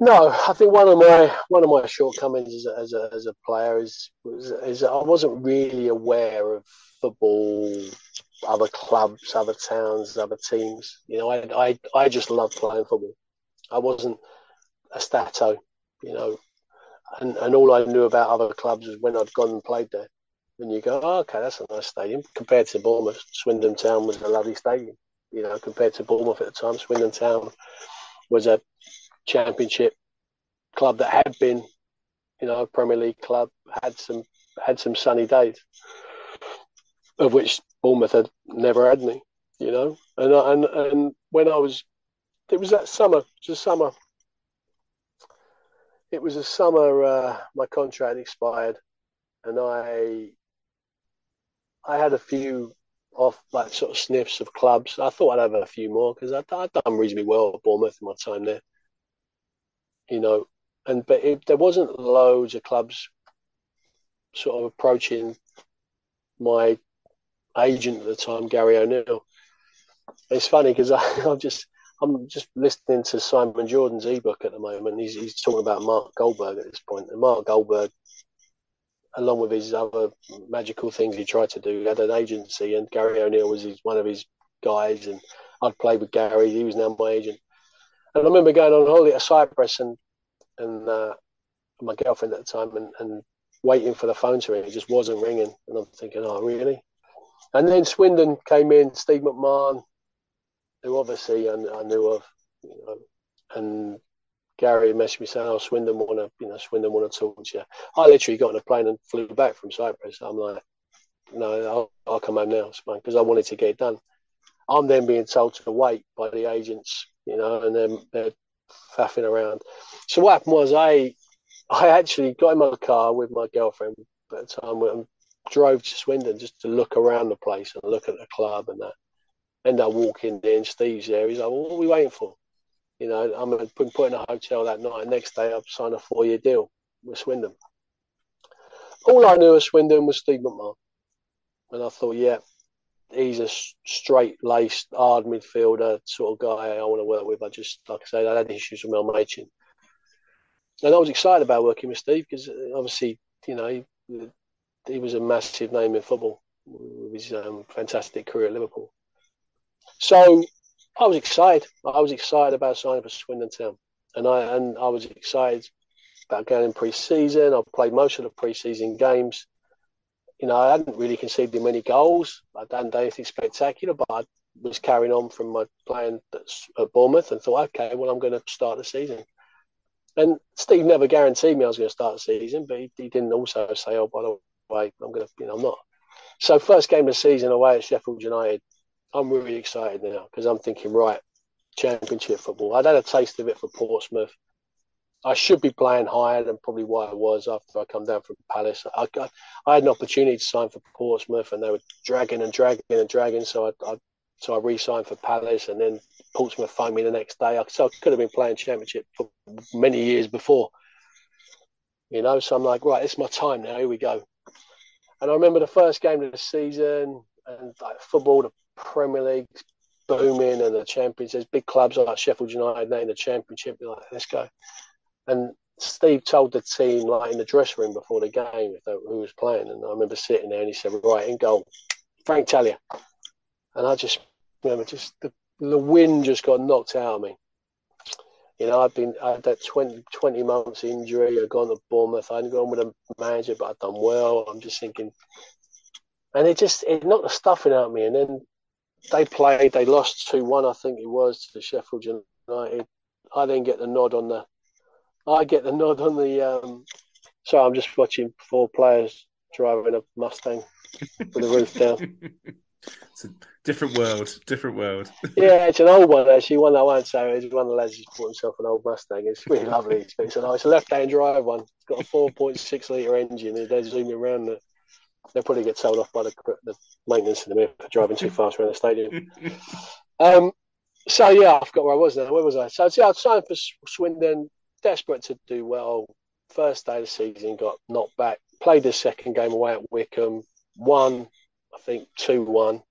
No, I think one of my one of my shortcomings as a, as a, as a player is, is is I wasn't really aware of football, other clubs, other towns, other teams. You know, I I, I just loved playing football. I wasn't a stato, you know, and, and all I knew about other clubs was when I'd gone and played there. And you go, oh, okay, that's a nice stadium. Compared to Bournemouth, Swindon Town was a lovely stadium. You know, compared to Bournemouth at the time, Swindon Town was a championship club that had been, you know, a Premier League club, had some had some sunny days, of which Bournemouth had never had any, you know. And and and when I was, it was that summer, it was a summer. It was a summer. Uh, my contract expired, and I I had a few off like sort of sniffs of clubs. I thought I'd have a few more because I'd, I'd done reasonably well at Bournemouth in my time there you know, and but it, there wasn't loads of clubs sort of approaching my agent at the time, Gary O'Neill. It's funny because I'm just I'm just listening to Simon Jordan's ebook at the moment. He's he's talking about Mark Goldberg at this point, and Mark Goldberg, along with his other magical things he tried to do, had an agency, and Gary O'Neill was his, one of his guys, and I'd played with Gary. He was now my agent, and I remember going on holiday to Cyprus and and uh, my girlfriend at the time, and, and waiting for the phone to ring. It just wasn't ringing, and I'm thinking, oh really? And then Swindon came in, Steve McMahon, who obviously I, I knew of, you know, and Gary messaged me saying, "Oh, Swindon want to, you know, Swindon want to talk to you." I literally got on a plane and flew back from Cyprus. I'm like, "No, I'll, I'll come home now, because I wanted to get it done." I'm then being told to wait by the agents, you know, and then they're faffing around. So what happened was I, I actually got in my car with my girlfriend at the time and drove to Swindon just to look around the place and look at the club and that. End up walking in there and Steve's there. He's like, well, "What are we waiting for?" You know, I'm going to put in a hotel that night. Next day, I've signed a four year deal with Swindon. All I knew of Swindon was Steve McMahon. And I thought, yeah, he's a straight laced, hard midfielder sort of guy I want to work with. I just, like I said, I had issues with Mel Machin. And I was excited about working with Steve because uh, obviously, you know, he, was a massive name in football with his um, fantastic career at Liverpool. So I was excited. I was excited about signing for Swindon Town, and I and I was excited about going in pre-season. I played most of the pre-season games. You know, I hadn't really conceded many goals. I hadn't done anything spectacular, but I was carrying on from my playing at Bournemouth and thought, okay, well, I'm going to start the season. And Steve never guaranteed me I was going to start the season, but he, he didn't also say, oh, by the way, I'm going to, you know, I'm not. So first game of the season away at Sheffield United, I'm really excited now because I'm thinking, right, championship football. I'd had a taste of it for Portsmouth. I should be playing higher than probably what I was after I come down from Palace. I, I, I had an opportunity to sign for Portsmouth, and they were dragging and dragging and dragging. So I, I so I re-signed for Palace, and then Portsmouth phoned me the next day. So I could have been playing Championship for many years before, you know. So I'm like, right, it's my time now. Here we go. And I remember the first game of the season, and like football, the Premier League booming and the Champions. There's big clubs like Sheffield United now in the Championship. You're like, let's go. And Steve told the team, like in the dressing room before the game, who was playing. And I remember sitting there and he said, right, in goal, Frank Talia. And I just remember just the, the wind just got knocked out of me. You know, I've been, I had that 20, 20 months injury. I'd gone to Bournemouth. I hadn't gone with a manager, but I'd done well. I'm just thinking, and it just, it knocked the stuffing out of me. And then they played. They lost two one, I think it was, to Sheffield United. I then get the nod on the. I get the nod on the. Um, so I'm just watching four players driving a Mustang with the roof down. It's a different world, different world. yeah, it's an old one actually. One that I won't say. It's one of the lads who's bought himself an old Mustang. It's really lovely. It's, it's a, nice left-hand drive one. It's got a 4.6 litre engine. They're zooming around it they'll probably get told off by the, the maintenance in the for driving too fast around the stadium. um, so yeah, I forgot where I was now. Where was I? So yeah, I signed for Swindon, desperate to do well. First day of the season, got knocked back. Played the second game away at Wycombe, won, I think two one.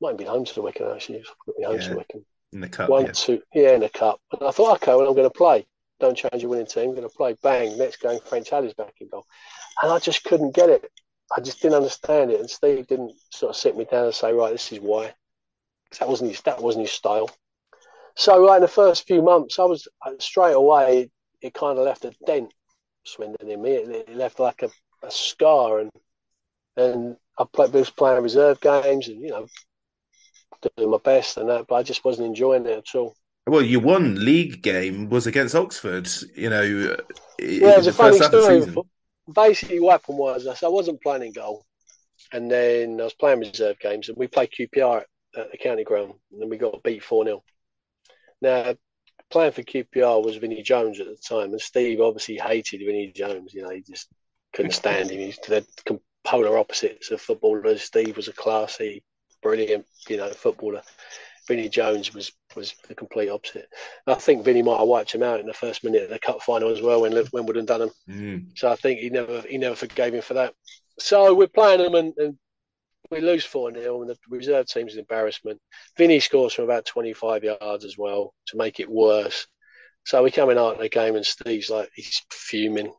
Might have been home to the Wycombe actually. Probably home yeah, to Wycombe. In the cup, one yeah. two, yeah, in the cup. And I thought, okay, well, I'm going to play. Don't change your winning team. I'm going to play. Bang, next game, Frank Talia's back in goal, and I just couldn't get it. I just didn't understand it, and Steve didn't sort of sit me down and say, "Right, this is why." That wasn't his. That wasn't his style. So, right in the first few months, I was uh, straight away. It, it kind of left a dent, Swindon in me. It, it left like a, a, scar, and and I played, was playing reserve games, and you know, doing my best and that, but I just wasn't enjoying it at all. Well, your one league game was against Oxford. You know, uh, yeah, it was a funny story basically what happened was I wasn't playing in goal, and then I was playing reserve games, and we played QPR at the county ground, and then we got beat four 0 Now, playing for QPR was Vinnie Jones at the time, and Steve obviously hated Vinnie Jones. You know, he just couldn't stand him. He's the polar opposites of footballers. Steve was a classy, brilliant, you know, footballer. Vinnie Jones was was the complete opposite. I think Vinnie might have wiped him out in the first minute of the cup final as well when Wimbledon done him. Mm. So I think he never he never forgave him for that. So we're playing them and, and we lose 4 0, and the reserve team's an embarrassment. Vinny scores from about 25 yards as well to make it worse. So we come in out of the game, and Steve's like, he's fuming.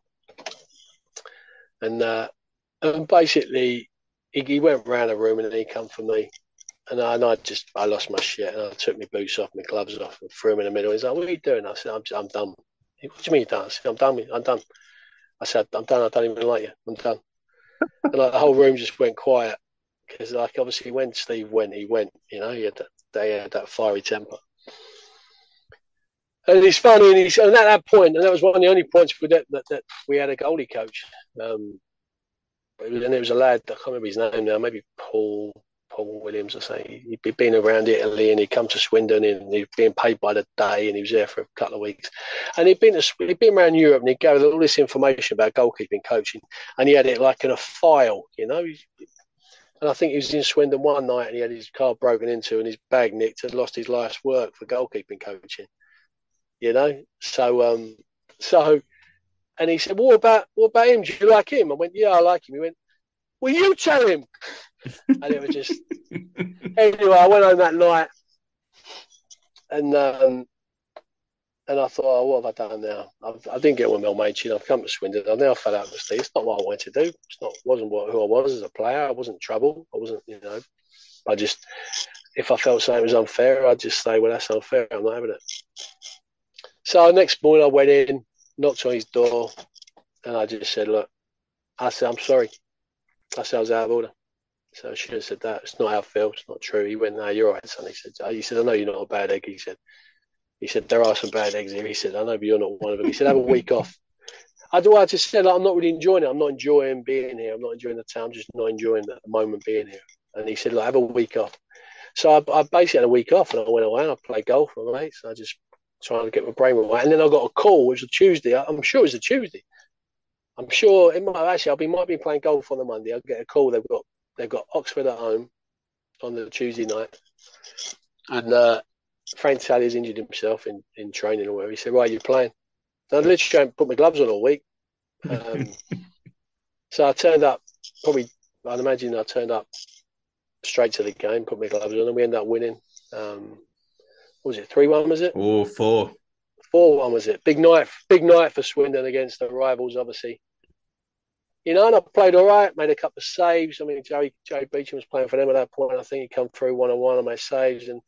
And, uh, and basically, he, he went round the room and he come for me and I, and I just I lost my shit and I took my boots off, my gloves off, and threw them in the middle. He's like, "What are you doing?" I said, "I'm, I'm done." He, what do you mean you're done? I said, "I'm done. I'm done." I said, I'm done. I don't even like you. I'm done. and like, the whole room just went quiet because, like, obviously, when Steve went, he went. You know, he had that, they had that fiery temper. And it's funny, and, he's, and at that point, and that was one of the only points that, that, that we had a goalie coach. Um, and it was a lad, I can't remember his name now, maybe Paul Paul Williams, I say. He'd been around Italy and he'd come to Swindon and he'd been paid by the day and he was there for a couple of weeks. And he'd been to, he'd been around Europe and he'd gathered all this information about goalkeeping coaching and he had it like in a file, you know. And I think he was in Swindon one night and he had his car broken into and his bag nicked and lost his life's work for goalkeeping coaching, you know. So, um, so, and he said, well, "What about what about him? Do you like him?" I went, "Yeah, I like him." He went, "Well, you tell him." and it was just anyway. I went home that night, and um, and I thought, oh, what have I done now? I've, I, did not get with Mel Machin. I've come to Swindon. I've now fed out with Steve. It's not what I wanted to do. It's not wasn't what, who I was as a player. I wasn't trouble. I wasn't, you know. I just, if I felt something was unfair, I'd just say, well, that's unfair. I'm not having it. So next morning, I went in, knocked on his door, and I just said, look, I said, I'm sorry. I said I was out of order. So I should have said that. It's not how I feel. It's not true. He went, no, you're right, son. He said, he said, I know you're not a bad egg. He said, he said, there are some bad eggs here. He said, I know, but you're not one of them. He said, have a week off. I do. I just said, like, I'm not really enjoying it. I'm not enjoying being here. I'm not enjoying the town. I'm just not enjoying the moment being here. And he said, like, have a week off. So I, I basically had a week off, and I went away. and I played golf with my mates. I just trying to get my brain right. And then I got a call, which was a Tuesday. I'm sure it was a Tuesday. I'm sure it might actually. I'll be might be playing golf on the Monday. I'll get a call. They've got they've got Oxford at home on the Tuesday night, and uh, Frank Talia's injured himself in, in training or whatever. He said, "Why are you playing?" So I literally put my gloves on all week. Um, so I turned up. Probably, I'd imagine I turned up straight to the game, put my gloves on, and we ended up winning. Um, was it three one? Was it? Oh, four. Four one was it? Big night, big night for Swindon against the rivals, obviously you know, and I played all right, made a couple of saves. I mean, Joey, Joey Beauchamp was playing for them at that point. I think he come through one on one on my saves, and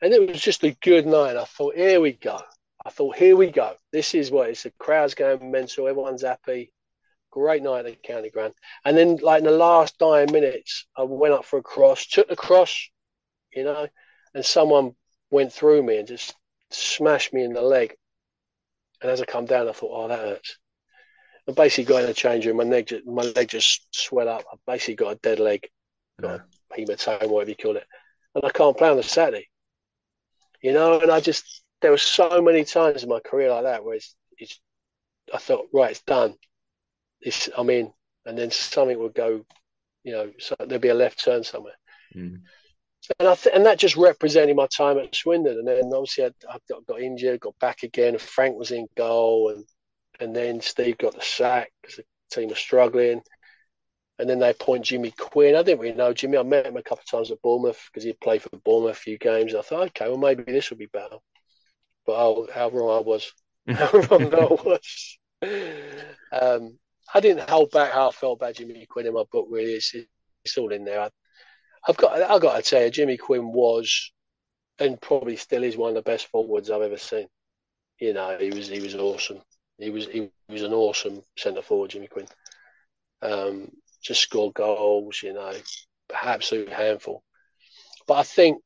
and it was just a good night. I thought, here we go. I thought, here we go. This is what it's. The crowd's going mental. Everyone's happy. Great night at County Ground. And then, like in the last nine minutes, I went up for a cross, took the cross, you know, and someone went through me and just smashed me in the leg. And as I come down, I thought, oh, that hurts. I basically got in the change room. My leg, just, my leg just swelled up. I basically got a dead leg, got a hematoma, whatever you call it, and I can't play on the Saturday. You know, and I just there were so many times in my career like that where it's, it's I thought, right, it's done. It's I'm in, and then something would go, you know, so there'd be a left turn somewhere. Mm. And I th- and that just represented my time at Swindon. And then obviously I, I got, got injured, got back again. Frank was in goal, and and then Steve got the sack because the team was struggling. And then they appoint Jimmy Quinn. I didn't really know Jimmy. I met him a couple of times at Bournemouth because he'd played for Bournemouth a few games. And I thought, okay, well, maybe this will be better. But oh, how wrong I was. how wrong I was. Um, I didn't hold back how I felt about Jimmy Quinn in my book, really. It's, it's all in there. I, have got, I've got to tell you, Jimmy Quinn was and probably still is one of the best forwards I've ever seen. You know, he was he was awesome. He was he was an awesome centre forward, Jimmy Quinn. Um, just scored goals, you know, absolute handful. But I think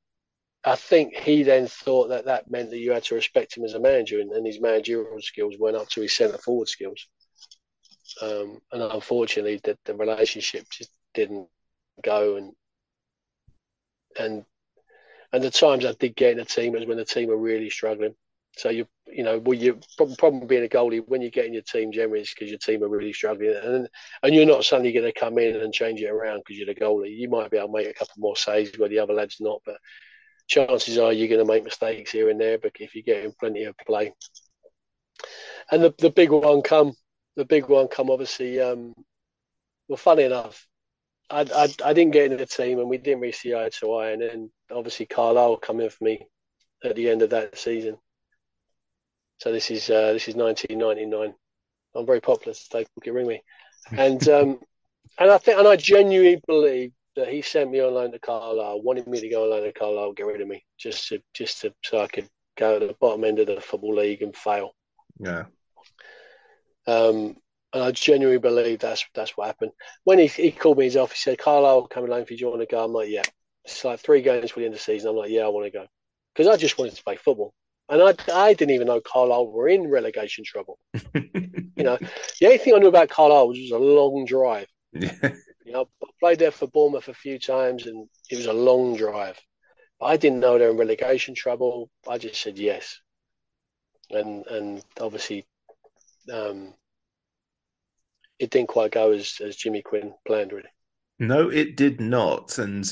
I think he then thought that that meant that you had to respect him as a manager, and, and his managerial skills went up to his centre forward skills. Um, and unfortunately, the, the relationship just didn't go, and and and the times I did get in the team was when the team were really struggling. So you you know, well, you problem being a goalie when you get in your team generally is because your team are really struggling, and and you're not suddenly going to come in and change it around because you're the goalie. You might be able to make a couple more saves where the other lads not, but chances are you're going to make mistakes here and there. But if you're getting plenty of play, and the the big one come, the big one come obviously. Um, well, funny enough, I, I, I didn't get into the team and we didn't really see eye to eye, and then obviously Carlisle come in for me at the end of that season so this is uh, this is 1999. I'm very popular, so people can ring me, and um, and I think and I genuinely believe that he sent me on loan to Carlisle, wanted me to go on loan to Carlisle, get rid of me, just to just to so I could go to the bottom end of the football league and fail. Yeah. Um, and I genuinely believe that's that's what happened. When he, he called me his office, he said, Carlisle coming along for you, do you want to go? I'm like, yeah. It's like three games for the end of the season. I'm like, yeah, I want to go. Because I just wanted to play football. And I, I didn't even know Carlisle were in relegation trouble. you know, the only thing I knew about Carlisle was it was a long drive. You know, I played there for Bournemouth a few times and it was a long drive. But I didn't know they were in relegation trouble. I just said yes. And and obviously um, it didn't quite go as, as Jimmy Quinn planned, really. No, it did not. And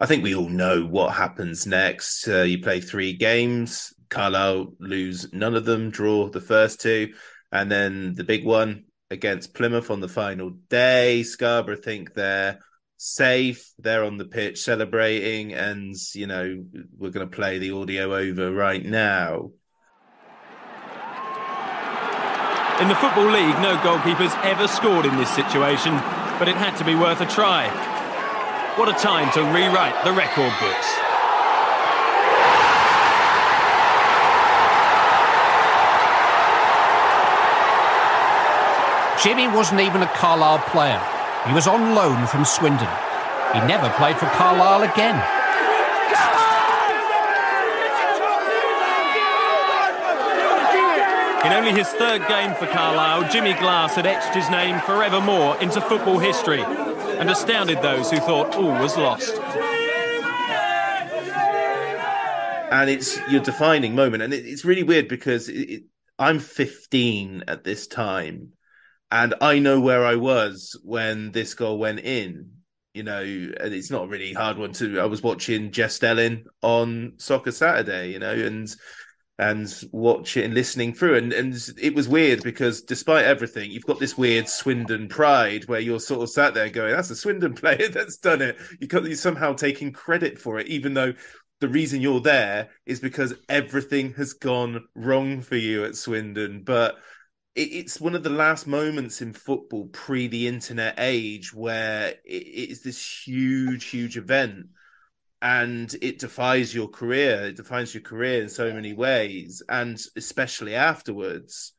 I think we all know what happens next. Uh, you play three games, Carlisle lose none of them, draw the first two, and then the big one against Plymouth on the final day. Scarborough think they're safe. They're on the pitch celebrating, and you know we're going to play the audio over right now. In the Football League, no goalkeepers ever scored in this situation, but it had to be worth a try. What a time to rewrite the record books. Jimmy wasn't even a Carlisle player. He was on loan from Swindon. He never played for Carlisle again. In only his third game for Carlisle, Jimmy Glass had etched his name forevermore into football history and astounded those who thought all was lost. And it's your defining moment, and it, it's really weird because it, it, I'm 15 at this time, and I know where I was when this goal went in. You know, and it's not a really hard one to. I was watching Jeff Stelling on Soccer Saturday, you know, and and watch it and listening through. And and it was weird because despite everything, you've got this weird Swindon pride where you're sort of sat there going, "That's a Swindon player that's done it." You got you somehow taking credit for it, even though the reason you're there is because everything has gone wrong for you at Swindon. But it's one of the last moments in football pre the internet age where it's this huge, huge event and it defies your career. It defines your career in so many ways, and especially afterwards.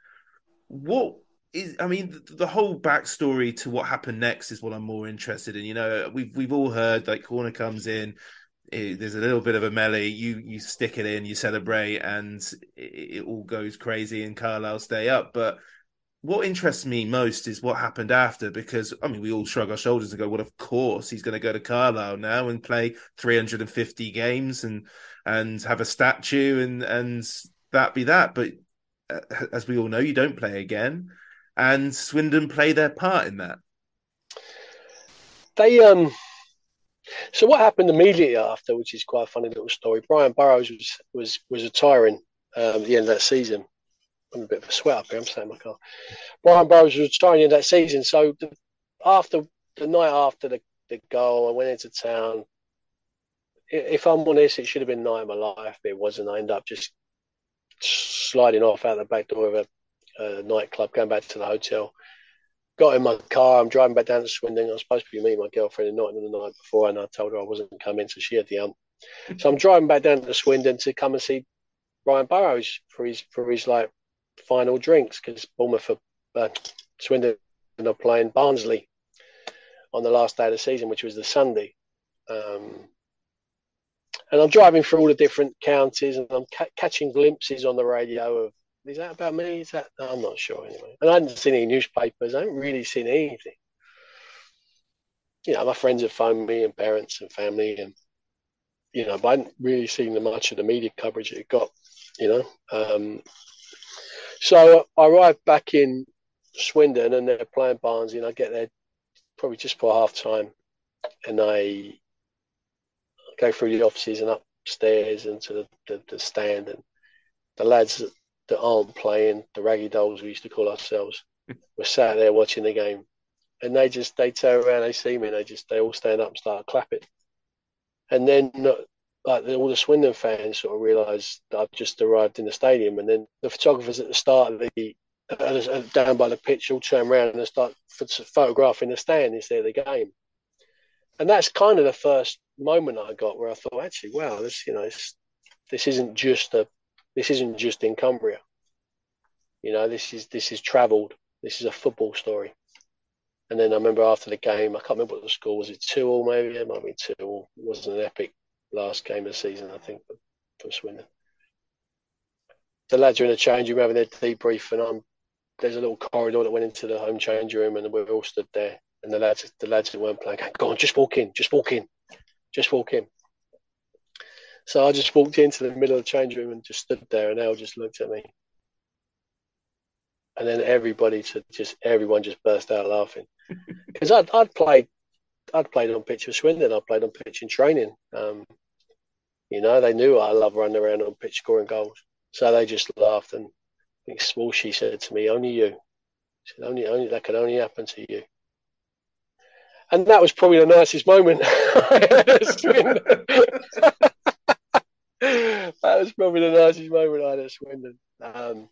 What is? I mean, the, the, whole backstory to what happened next is what I'm more interested in. You know, we've we've all heard like corner comes in. It, there's a little bit of a melee. You you stick it in, you celebrate, and it, it all goes crazy. And Carlisle stay up, but what interests me most is what happened after because I mean we all shrug our shoulders and go, well, of course he's going to go to Carlisle now and play 350 games and and have a statue and and that be that. But uh, as we all know, you don't play again, and Swindon play their part in that. They um. So what happened immediately after, which is quite a funny little story. Brian Burrows was was was retiring um, at the end of that season I'm a bit of a sweat up here. I'm saying, in my car. Brian Burrows was retiring in that season. So the, after the night after the, the goal, I went into town. If I'm honest, it should have been night of my life, but it wasn't. I ended up just sliding off out the back door of a, a nightclub, going back to the hotel. Got in my car. I'm driving back down to Swindon. I was supposed to be meeting my girlfriend in Nottingham the night before, and I told her I wasn't coming, so she had the ump. So I'm driving back down to Swindon to come and see Brian Burrows for his for his like final drinks because Bournemouth are uh, Swindon are playing Barnsley on the last day of the season, which was the Sunday. Um, and I'm driving through all the different counties and I'm ca- catching glimpses on the radio of is that about me? Is that no, I'm not sure anyway. And I hadn't seen any newspapers. I haven't really seen anything. You know, my friends have phoned me and parents and family and you know, but I hadn't really seen the much of the media coverage it got. You know, um, so I arrive back in Swindon and they're playing Barnsley and I get there probably just for half time and I go through the offices and upstairs into the, the, the stand and the lads that, that aren't playing, the raggy dolls we used to call ourselves, were sat there watching the game. And they just they turn around, they see me, and they just they all stand up and start clapping. And then like all the Swindon fans sort of realised that I've just arrived in the stadium, and then the photographers at the start of the uh, down by the pitch all turn around and start photographing the stand instead of the game. And that's kind of the first moment I got where I thought, actually, wow, this you know, this, isn't just a this isn't just in Cumbria. You know, this is this is travelled This is a football story. And then I remember after the game, I can't remember what the score was. It two all maybe. It might been two all. It wasn't an epic last game of the season, I think, from Swindon. The lads are in the changing room having their debrief, and I'm there's a little corridor that went into the home change room, and we all stood there. And the lads, the lads that weren't playing, go on, just walk in, just walk in, just walk in. So I just walked into the middle of the change room and just stood there, and Al just looked at me. And then everybody to just everyone just burst out laughing because I'd, I'd played I'd played on pitch with Swindon. I played on pitch in training. Um, you know, they knew I love running around on pitch scoring goals, so they just laughed. And I think said to me, "Only you." He said, "Only, only that can only happen to you." And that was probably the nicest moment. That was probably the nicest moment I had at Swindon. Um,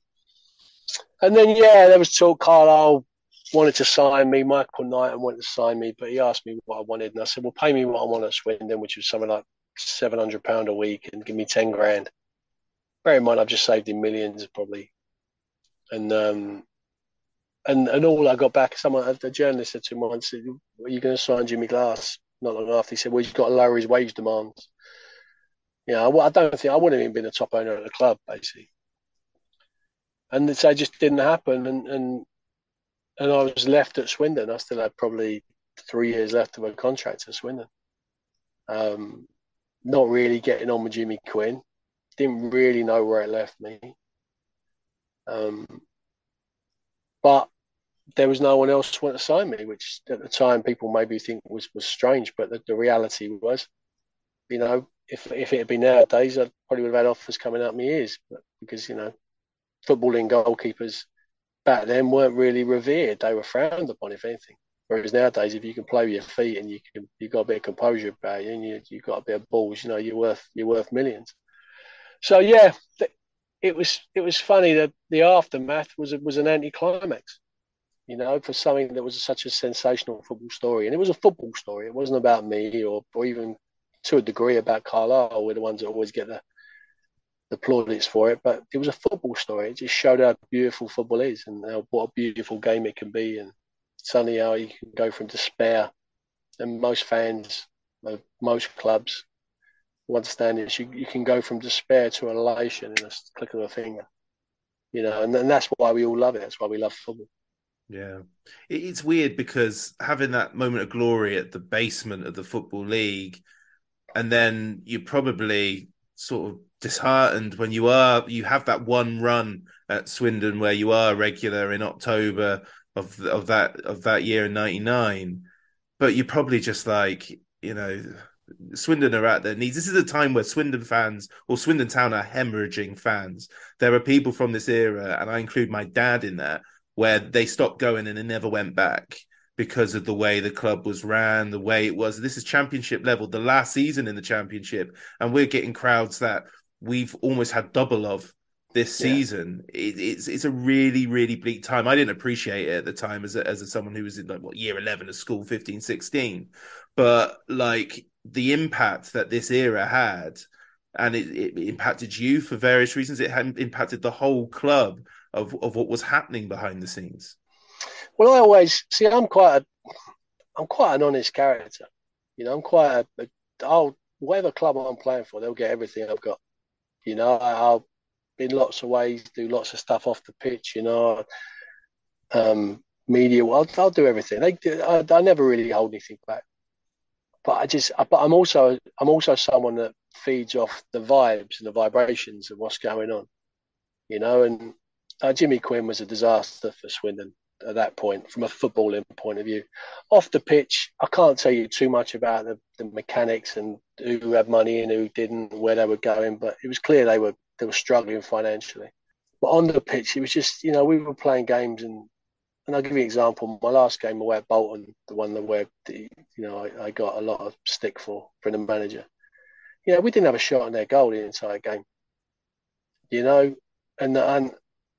and then, yeah, there was talk. Carlisle wanted to sign me. Michael Knighton wanted to sign me, but he asked me what I wanted, and I said, "Well, pay me what I want at Swindon, which was something like seven hundred pound a week, and give me ten grand." Bear in mind, I've just saved him millions, probably, and um, and and all I got back. Someone, a journalist said to him once, "Are you going to sign Jimmy Glass?" Not long after, he said, "Well, he's got to lower his wage demands." Yeah, I, I don't think I wouldn't have even been the top owner of the club, basically. And so it just didn't happen, and and and I was left at Swindon. I still had probably three years left of a contract at Swindon. Um, not really getting on with Jimmy Quinn. Didn't really know where it left me. Um, but there was no one else to want to sign me, which at the time people maybe think was was strange. But the, the reality was, you know, if if it had been nowadays, I probably would have had offers coming out my ears. But because you know, footballing goalkeepers back then weren't really revered; they were frowned upon, if anything. Whereas nowadays, if you can play with your feet and you can, you've got a bit of composure about you, and you you've got a bit of balls, you know, you're worth you're worth millions. So yeah, it was it was funny that the aftermath was was an anticlimax, you know, for something that was such a sensational football story, and it was a football story. It wasn't about me or or even to a degree about Carlisle. We're the ones that always get the the plaudits for it, but it was a football story. It just showed how beautiful football is and how, what a beautiful game it can be, and suddenly how oh, you can go from despair. And most fans, of most clubs, understand is you, you can go from despair to elation in a click of a finger. You know, and, and that's why we all love it. That's why we love football. Yeah, it's weird because having that moment of glory at the basement of the football league, and then you're probably sort of disheartened when you are you have that one run at Swindon where you are regular in October of of that of that year in '99, but you're probably just like you know Swindon are at their needs. This is a time where Swindon fans or Swindon Town are hemorrhaging fans. There are people from this era, and I include my dad in that, where they stopped going and they never went back because of the way the club was ran, the way it was. This is championship level, the last season in the championship, and we're getting crowds that we've almost had double of this season. Yeah. It, it's it's a really really bleak time. I didn't appreciate it at the time as a, as a, someone who was in like what year 11 of school 15 16. But like the impact that this era had and it, it impacted you for various reasons it had impacted the whole club of of what was happening behind the scenes. Well, I always see. I'm quite a, I'm quite an honest character. You know, I'm quite a, a I'll whatever club I'm playing for, they'll get everything I've got. You know, I'll in lots of ways do lots of stuff off the pitch. You know, um, media. I'll, I'll do everything. They, I, I never really hold anything back. But I just, but I'm also, I'm also someone that feeds off the vibes and the vibrations of what's going on. You know, and uh, Jimmy Quinn was a disaster for Swindon at that point from a footballing point of view. Off the pitch, I can't tell you too much about the, the mechanics and who had money and who didn't, where they were going, but it was clear they were they were struggling financially. But on the pitch, it was just you know we were playing games and and I'll give you an example. My last game away at Bolton, the one that where the, you know I, I, got a lot of stick for from the manager. You know, we didn't have a shot on their goal the entire game. You know, and and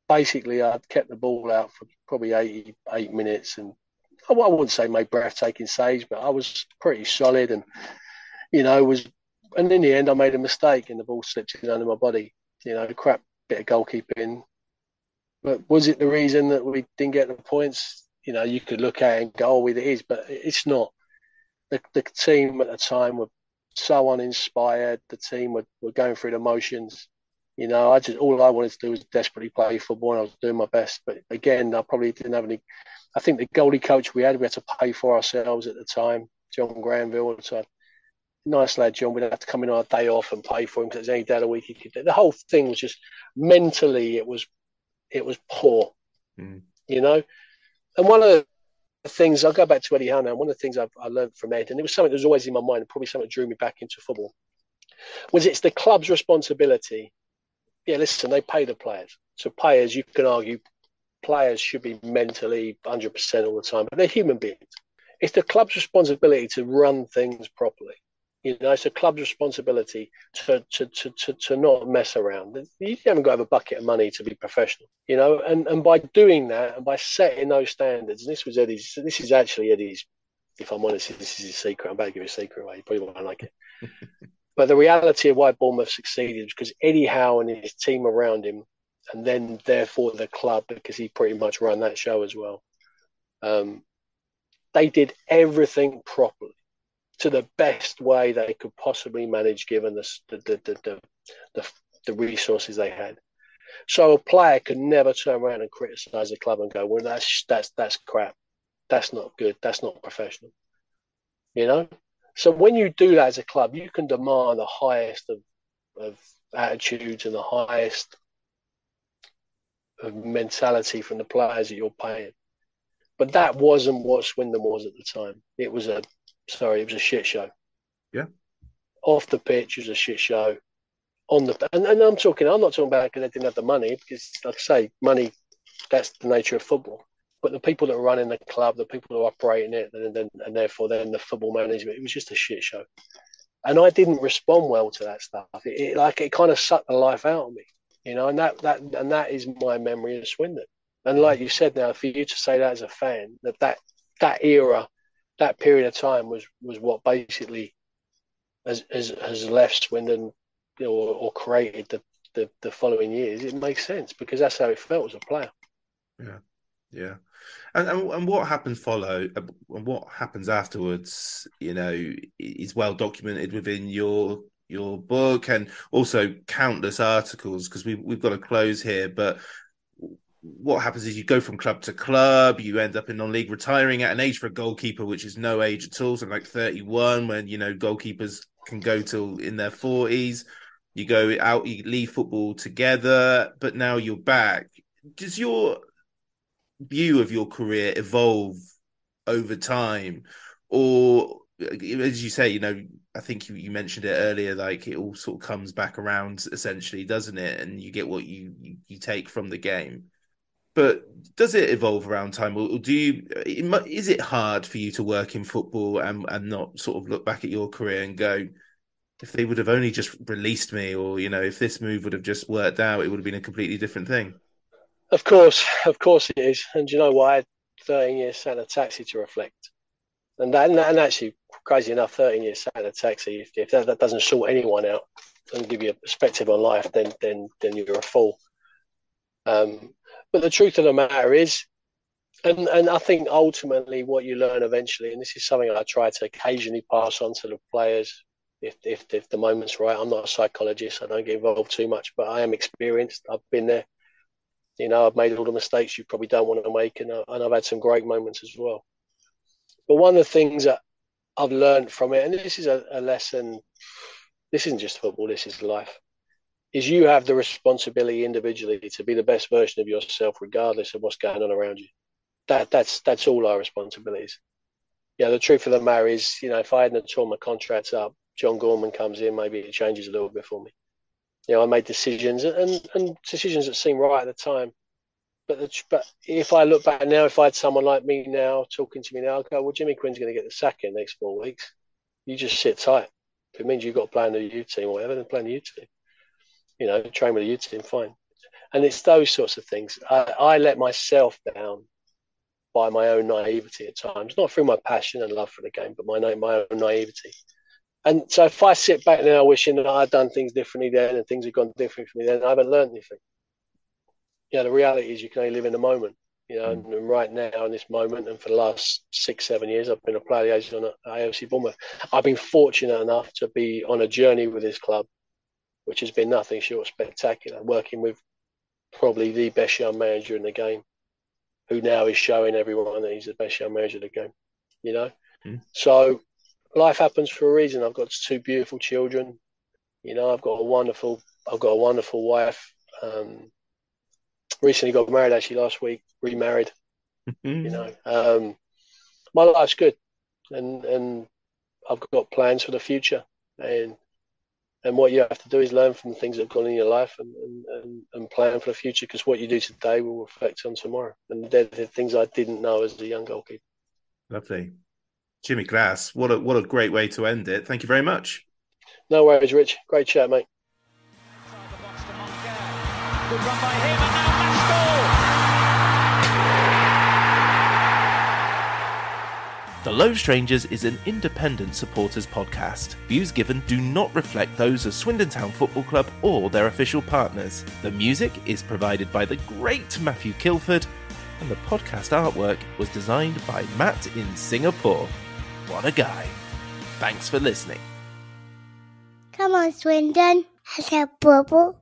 basically I'd kept the ball out for probably 88 minutes and I wouldn't say made breathtaking saves, but I was pretty solid and, you know, was, and in the end I made a mistake and the ball slipped in under my body, you know, the crap bit of goalkeeping. But was it the reason that we didn't get the points? You know, you could look at it and go, oh, it is, but it's not. The, the team at the time were so uninspired. The team were, were going through the motions. You know, I just all I wanted to do was desperately play football, and I was doing my best. But again, I probably didn't have any. I think the goalie coach we had, we had to pay for ourselves at the time, John Granville. So nice lad, John. We'd have to come in on a day off and pay for him because it's any day of the week he could do. The whole thing was just mentally, it was, it was poor, mm. you know. And one of the things I'll go back to Eddie Howe now. One of the things I've, I learned from Ed, and it was something that was always in my mind, and probably something that drew me back into football, was it's the club's responsibility. Yeah, listen, they pay the players. So players, you can argue, players should be mentally 100% all the time, but they're human beings. It's the club's responsibility to run things properly. You know, it's a club's responsibility to, to, to, to, to not mess around. You haven't got to have a bucket of money to be professional, you know, and, and by doing that and by setting those standards, and this was Eddie's, this is actually Eddie's, if I'm honest, this is his secret. I'm about to give a secret away. You probably won't like it. but the reality of why Bournemouth succeeded was because Eddie Howe and his team around him, and then therefore the club, because he pretty much ran that show as well. Um, they did everything properly to the best way they could possibly manage given the the, the, the, the, resources they had. So a player could never turn around and criticise the club and go, "Well, that's that's that's crap. That's not good. That's not professional." You know. So when you do that as a club, you can demand the highest of, of attitudes and the highest of mentality from the players that you're paying. But that wasn't what Swindon was at the time. It was a sorry, it was a shit show. Yeah. Off the pitch, it was a shit show. On the and, and I'm talking, I'm not talking about because they didn't have the money because, like I say, money. That's the nature of football. But the people that are running the club, the people who are operating it, and then and therefore then the football management, it was just a shit show. And I didn't respond well to that stuff. It, it like it kind of sucked the life out of me, you know. And that that and that is my memory of Swindon. And like you said, now for you to say that as a fan, that that that era that period of time was was what basically has has, has left Swindon or, or created the, the, the following years. It makes sense because that's how it felt as a player. Yeah, yeah. And, and, and what happens follow and what happens afterwards, you know, is well documented within your your book and also countless articles because we we've got to close here. But what happens is you go from club to club, you end up in non-league, retiring at an age for a goalkeeper, which is no age at all, so like 31, when you know goalkeepers can go till in their 40s. You go out, you leave football together, but now you're back. Does your view of your career evolve over time, or as you say, you know, I think you, you mentioned it earlier, like it all sort of comes back around, essentially, doesn't it? And you get what you you, you take from the game but does it evolve around time, or do you? Is it hard for you to work in football and and not sort of look back at your career and go, if they would have only just released me, or you know, if this move would have just worked out, it would have been a completely different thing. Of course, of course it is. And you know why? I had 13 years sat in a taxi to reflect. And that, and actually, crazy enough, 13 years sat in a taxi, if, if that, that, doesn't sort anyone out and give you a perspective on life, then then then you're a fool. Um, but the truth of the matter is, and and I think ultimately what you learn eventually, and this is something I try to occasionally pass on to the players, if if, if the moment's right. I'm not a psychologist. I don't get involved too much, but I am experienced. I've been there. You know, I've made all the mistakes you probably don't want to make, and, uh, and I've had some great moments as well. But one of the things that I've learned from it, and this is a, a lesson. This isn't just football. This is life is you have the responsibility individually to be the best version of yourself, regardless of what's going on around you. That that's that's all our responsibilities. Yeah, the truth of the matter is, you know, if I hadn't torn my contracts up, John Gorman comes in, maybe it changes a little bit for me. You know, I made decisions and and decisions that seemed right at the time. But the, but if I look back now, if I had someone like me now talking to me now, I go, well, Jimmy Quinn's going to get the sack in the next four weeks. You just sit tight. If it means you've got to play in the U team or whatever, then play in the U team you know, train with a youth team, fine. And it's those sorts of things. I, I let myself down by my own naivety at times, not through my passion and love for the game, but my my own naivety. And so if I sit back now wishing that I'd done things differently then and things had gone differently for me then, I haven't learned anything. you know, the reality is you can only live in the moment. You know, mm. and, and, right now in this moment, and for the last six, seven years, I've been a player liaison at AFC Bournemouth. I've been fortunate enough to be on a journey with this club, which has been nothing short of spectacular. Working with probably the best young manager in the game, who now is showing everyone that he's the best young manager in the game. You know, mm. so life happens for a reason. I've got two beautiful children. You know, I've got a wonderful, I've got a wonderful wife. Um, recently got married actually last week, remarried. you know, um, my life's good, and and I've got plans for the future, and and what you have to do is learn from the things that have gone in your life and and, and plan for the future because what you do today will reflect on tomorrow, and they're the things I didn't know as a young goalkeeper. Lovely, Jimmy Glass. What a what a great way to end it. Thank you very much. No worries, Rich. Great chat, mate. The Low Strangers is an independent supporters podcast. Views given do not reflect those of Swindon Town Football Club or their official partners. The music is provided by the great Matthew Kilford, and the podcast artwork was designed by Matt in Singapore. What a guy. Thanks for listening. Come on, Swindon. Has a bubble.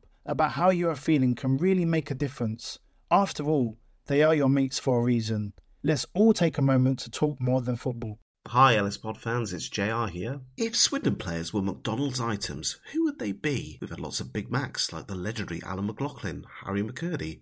about how you are feeling can really make a difference. After all, they are your mates for a reason. Let's all take a moment to talk more than football. Hi, LS Pod fans, it's JR here. If Swindon players were McDonald's items, who would they be? We've had lots of Big Macs like the legendary Alan McLoughlin, Harry McKirdy,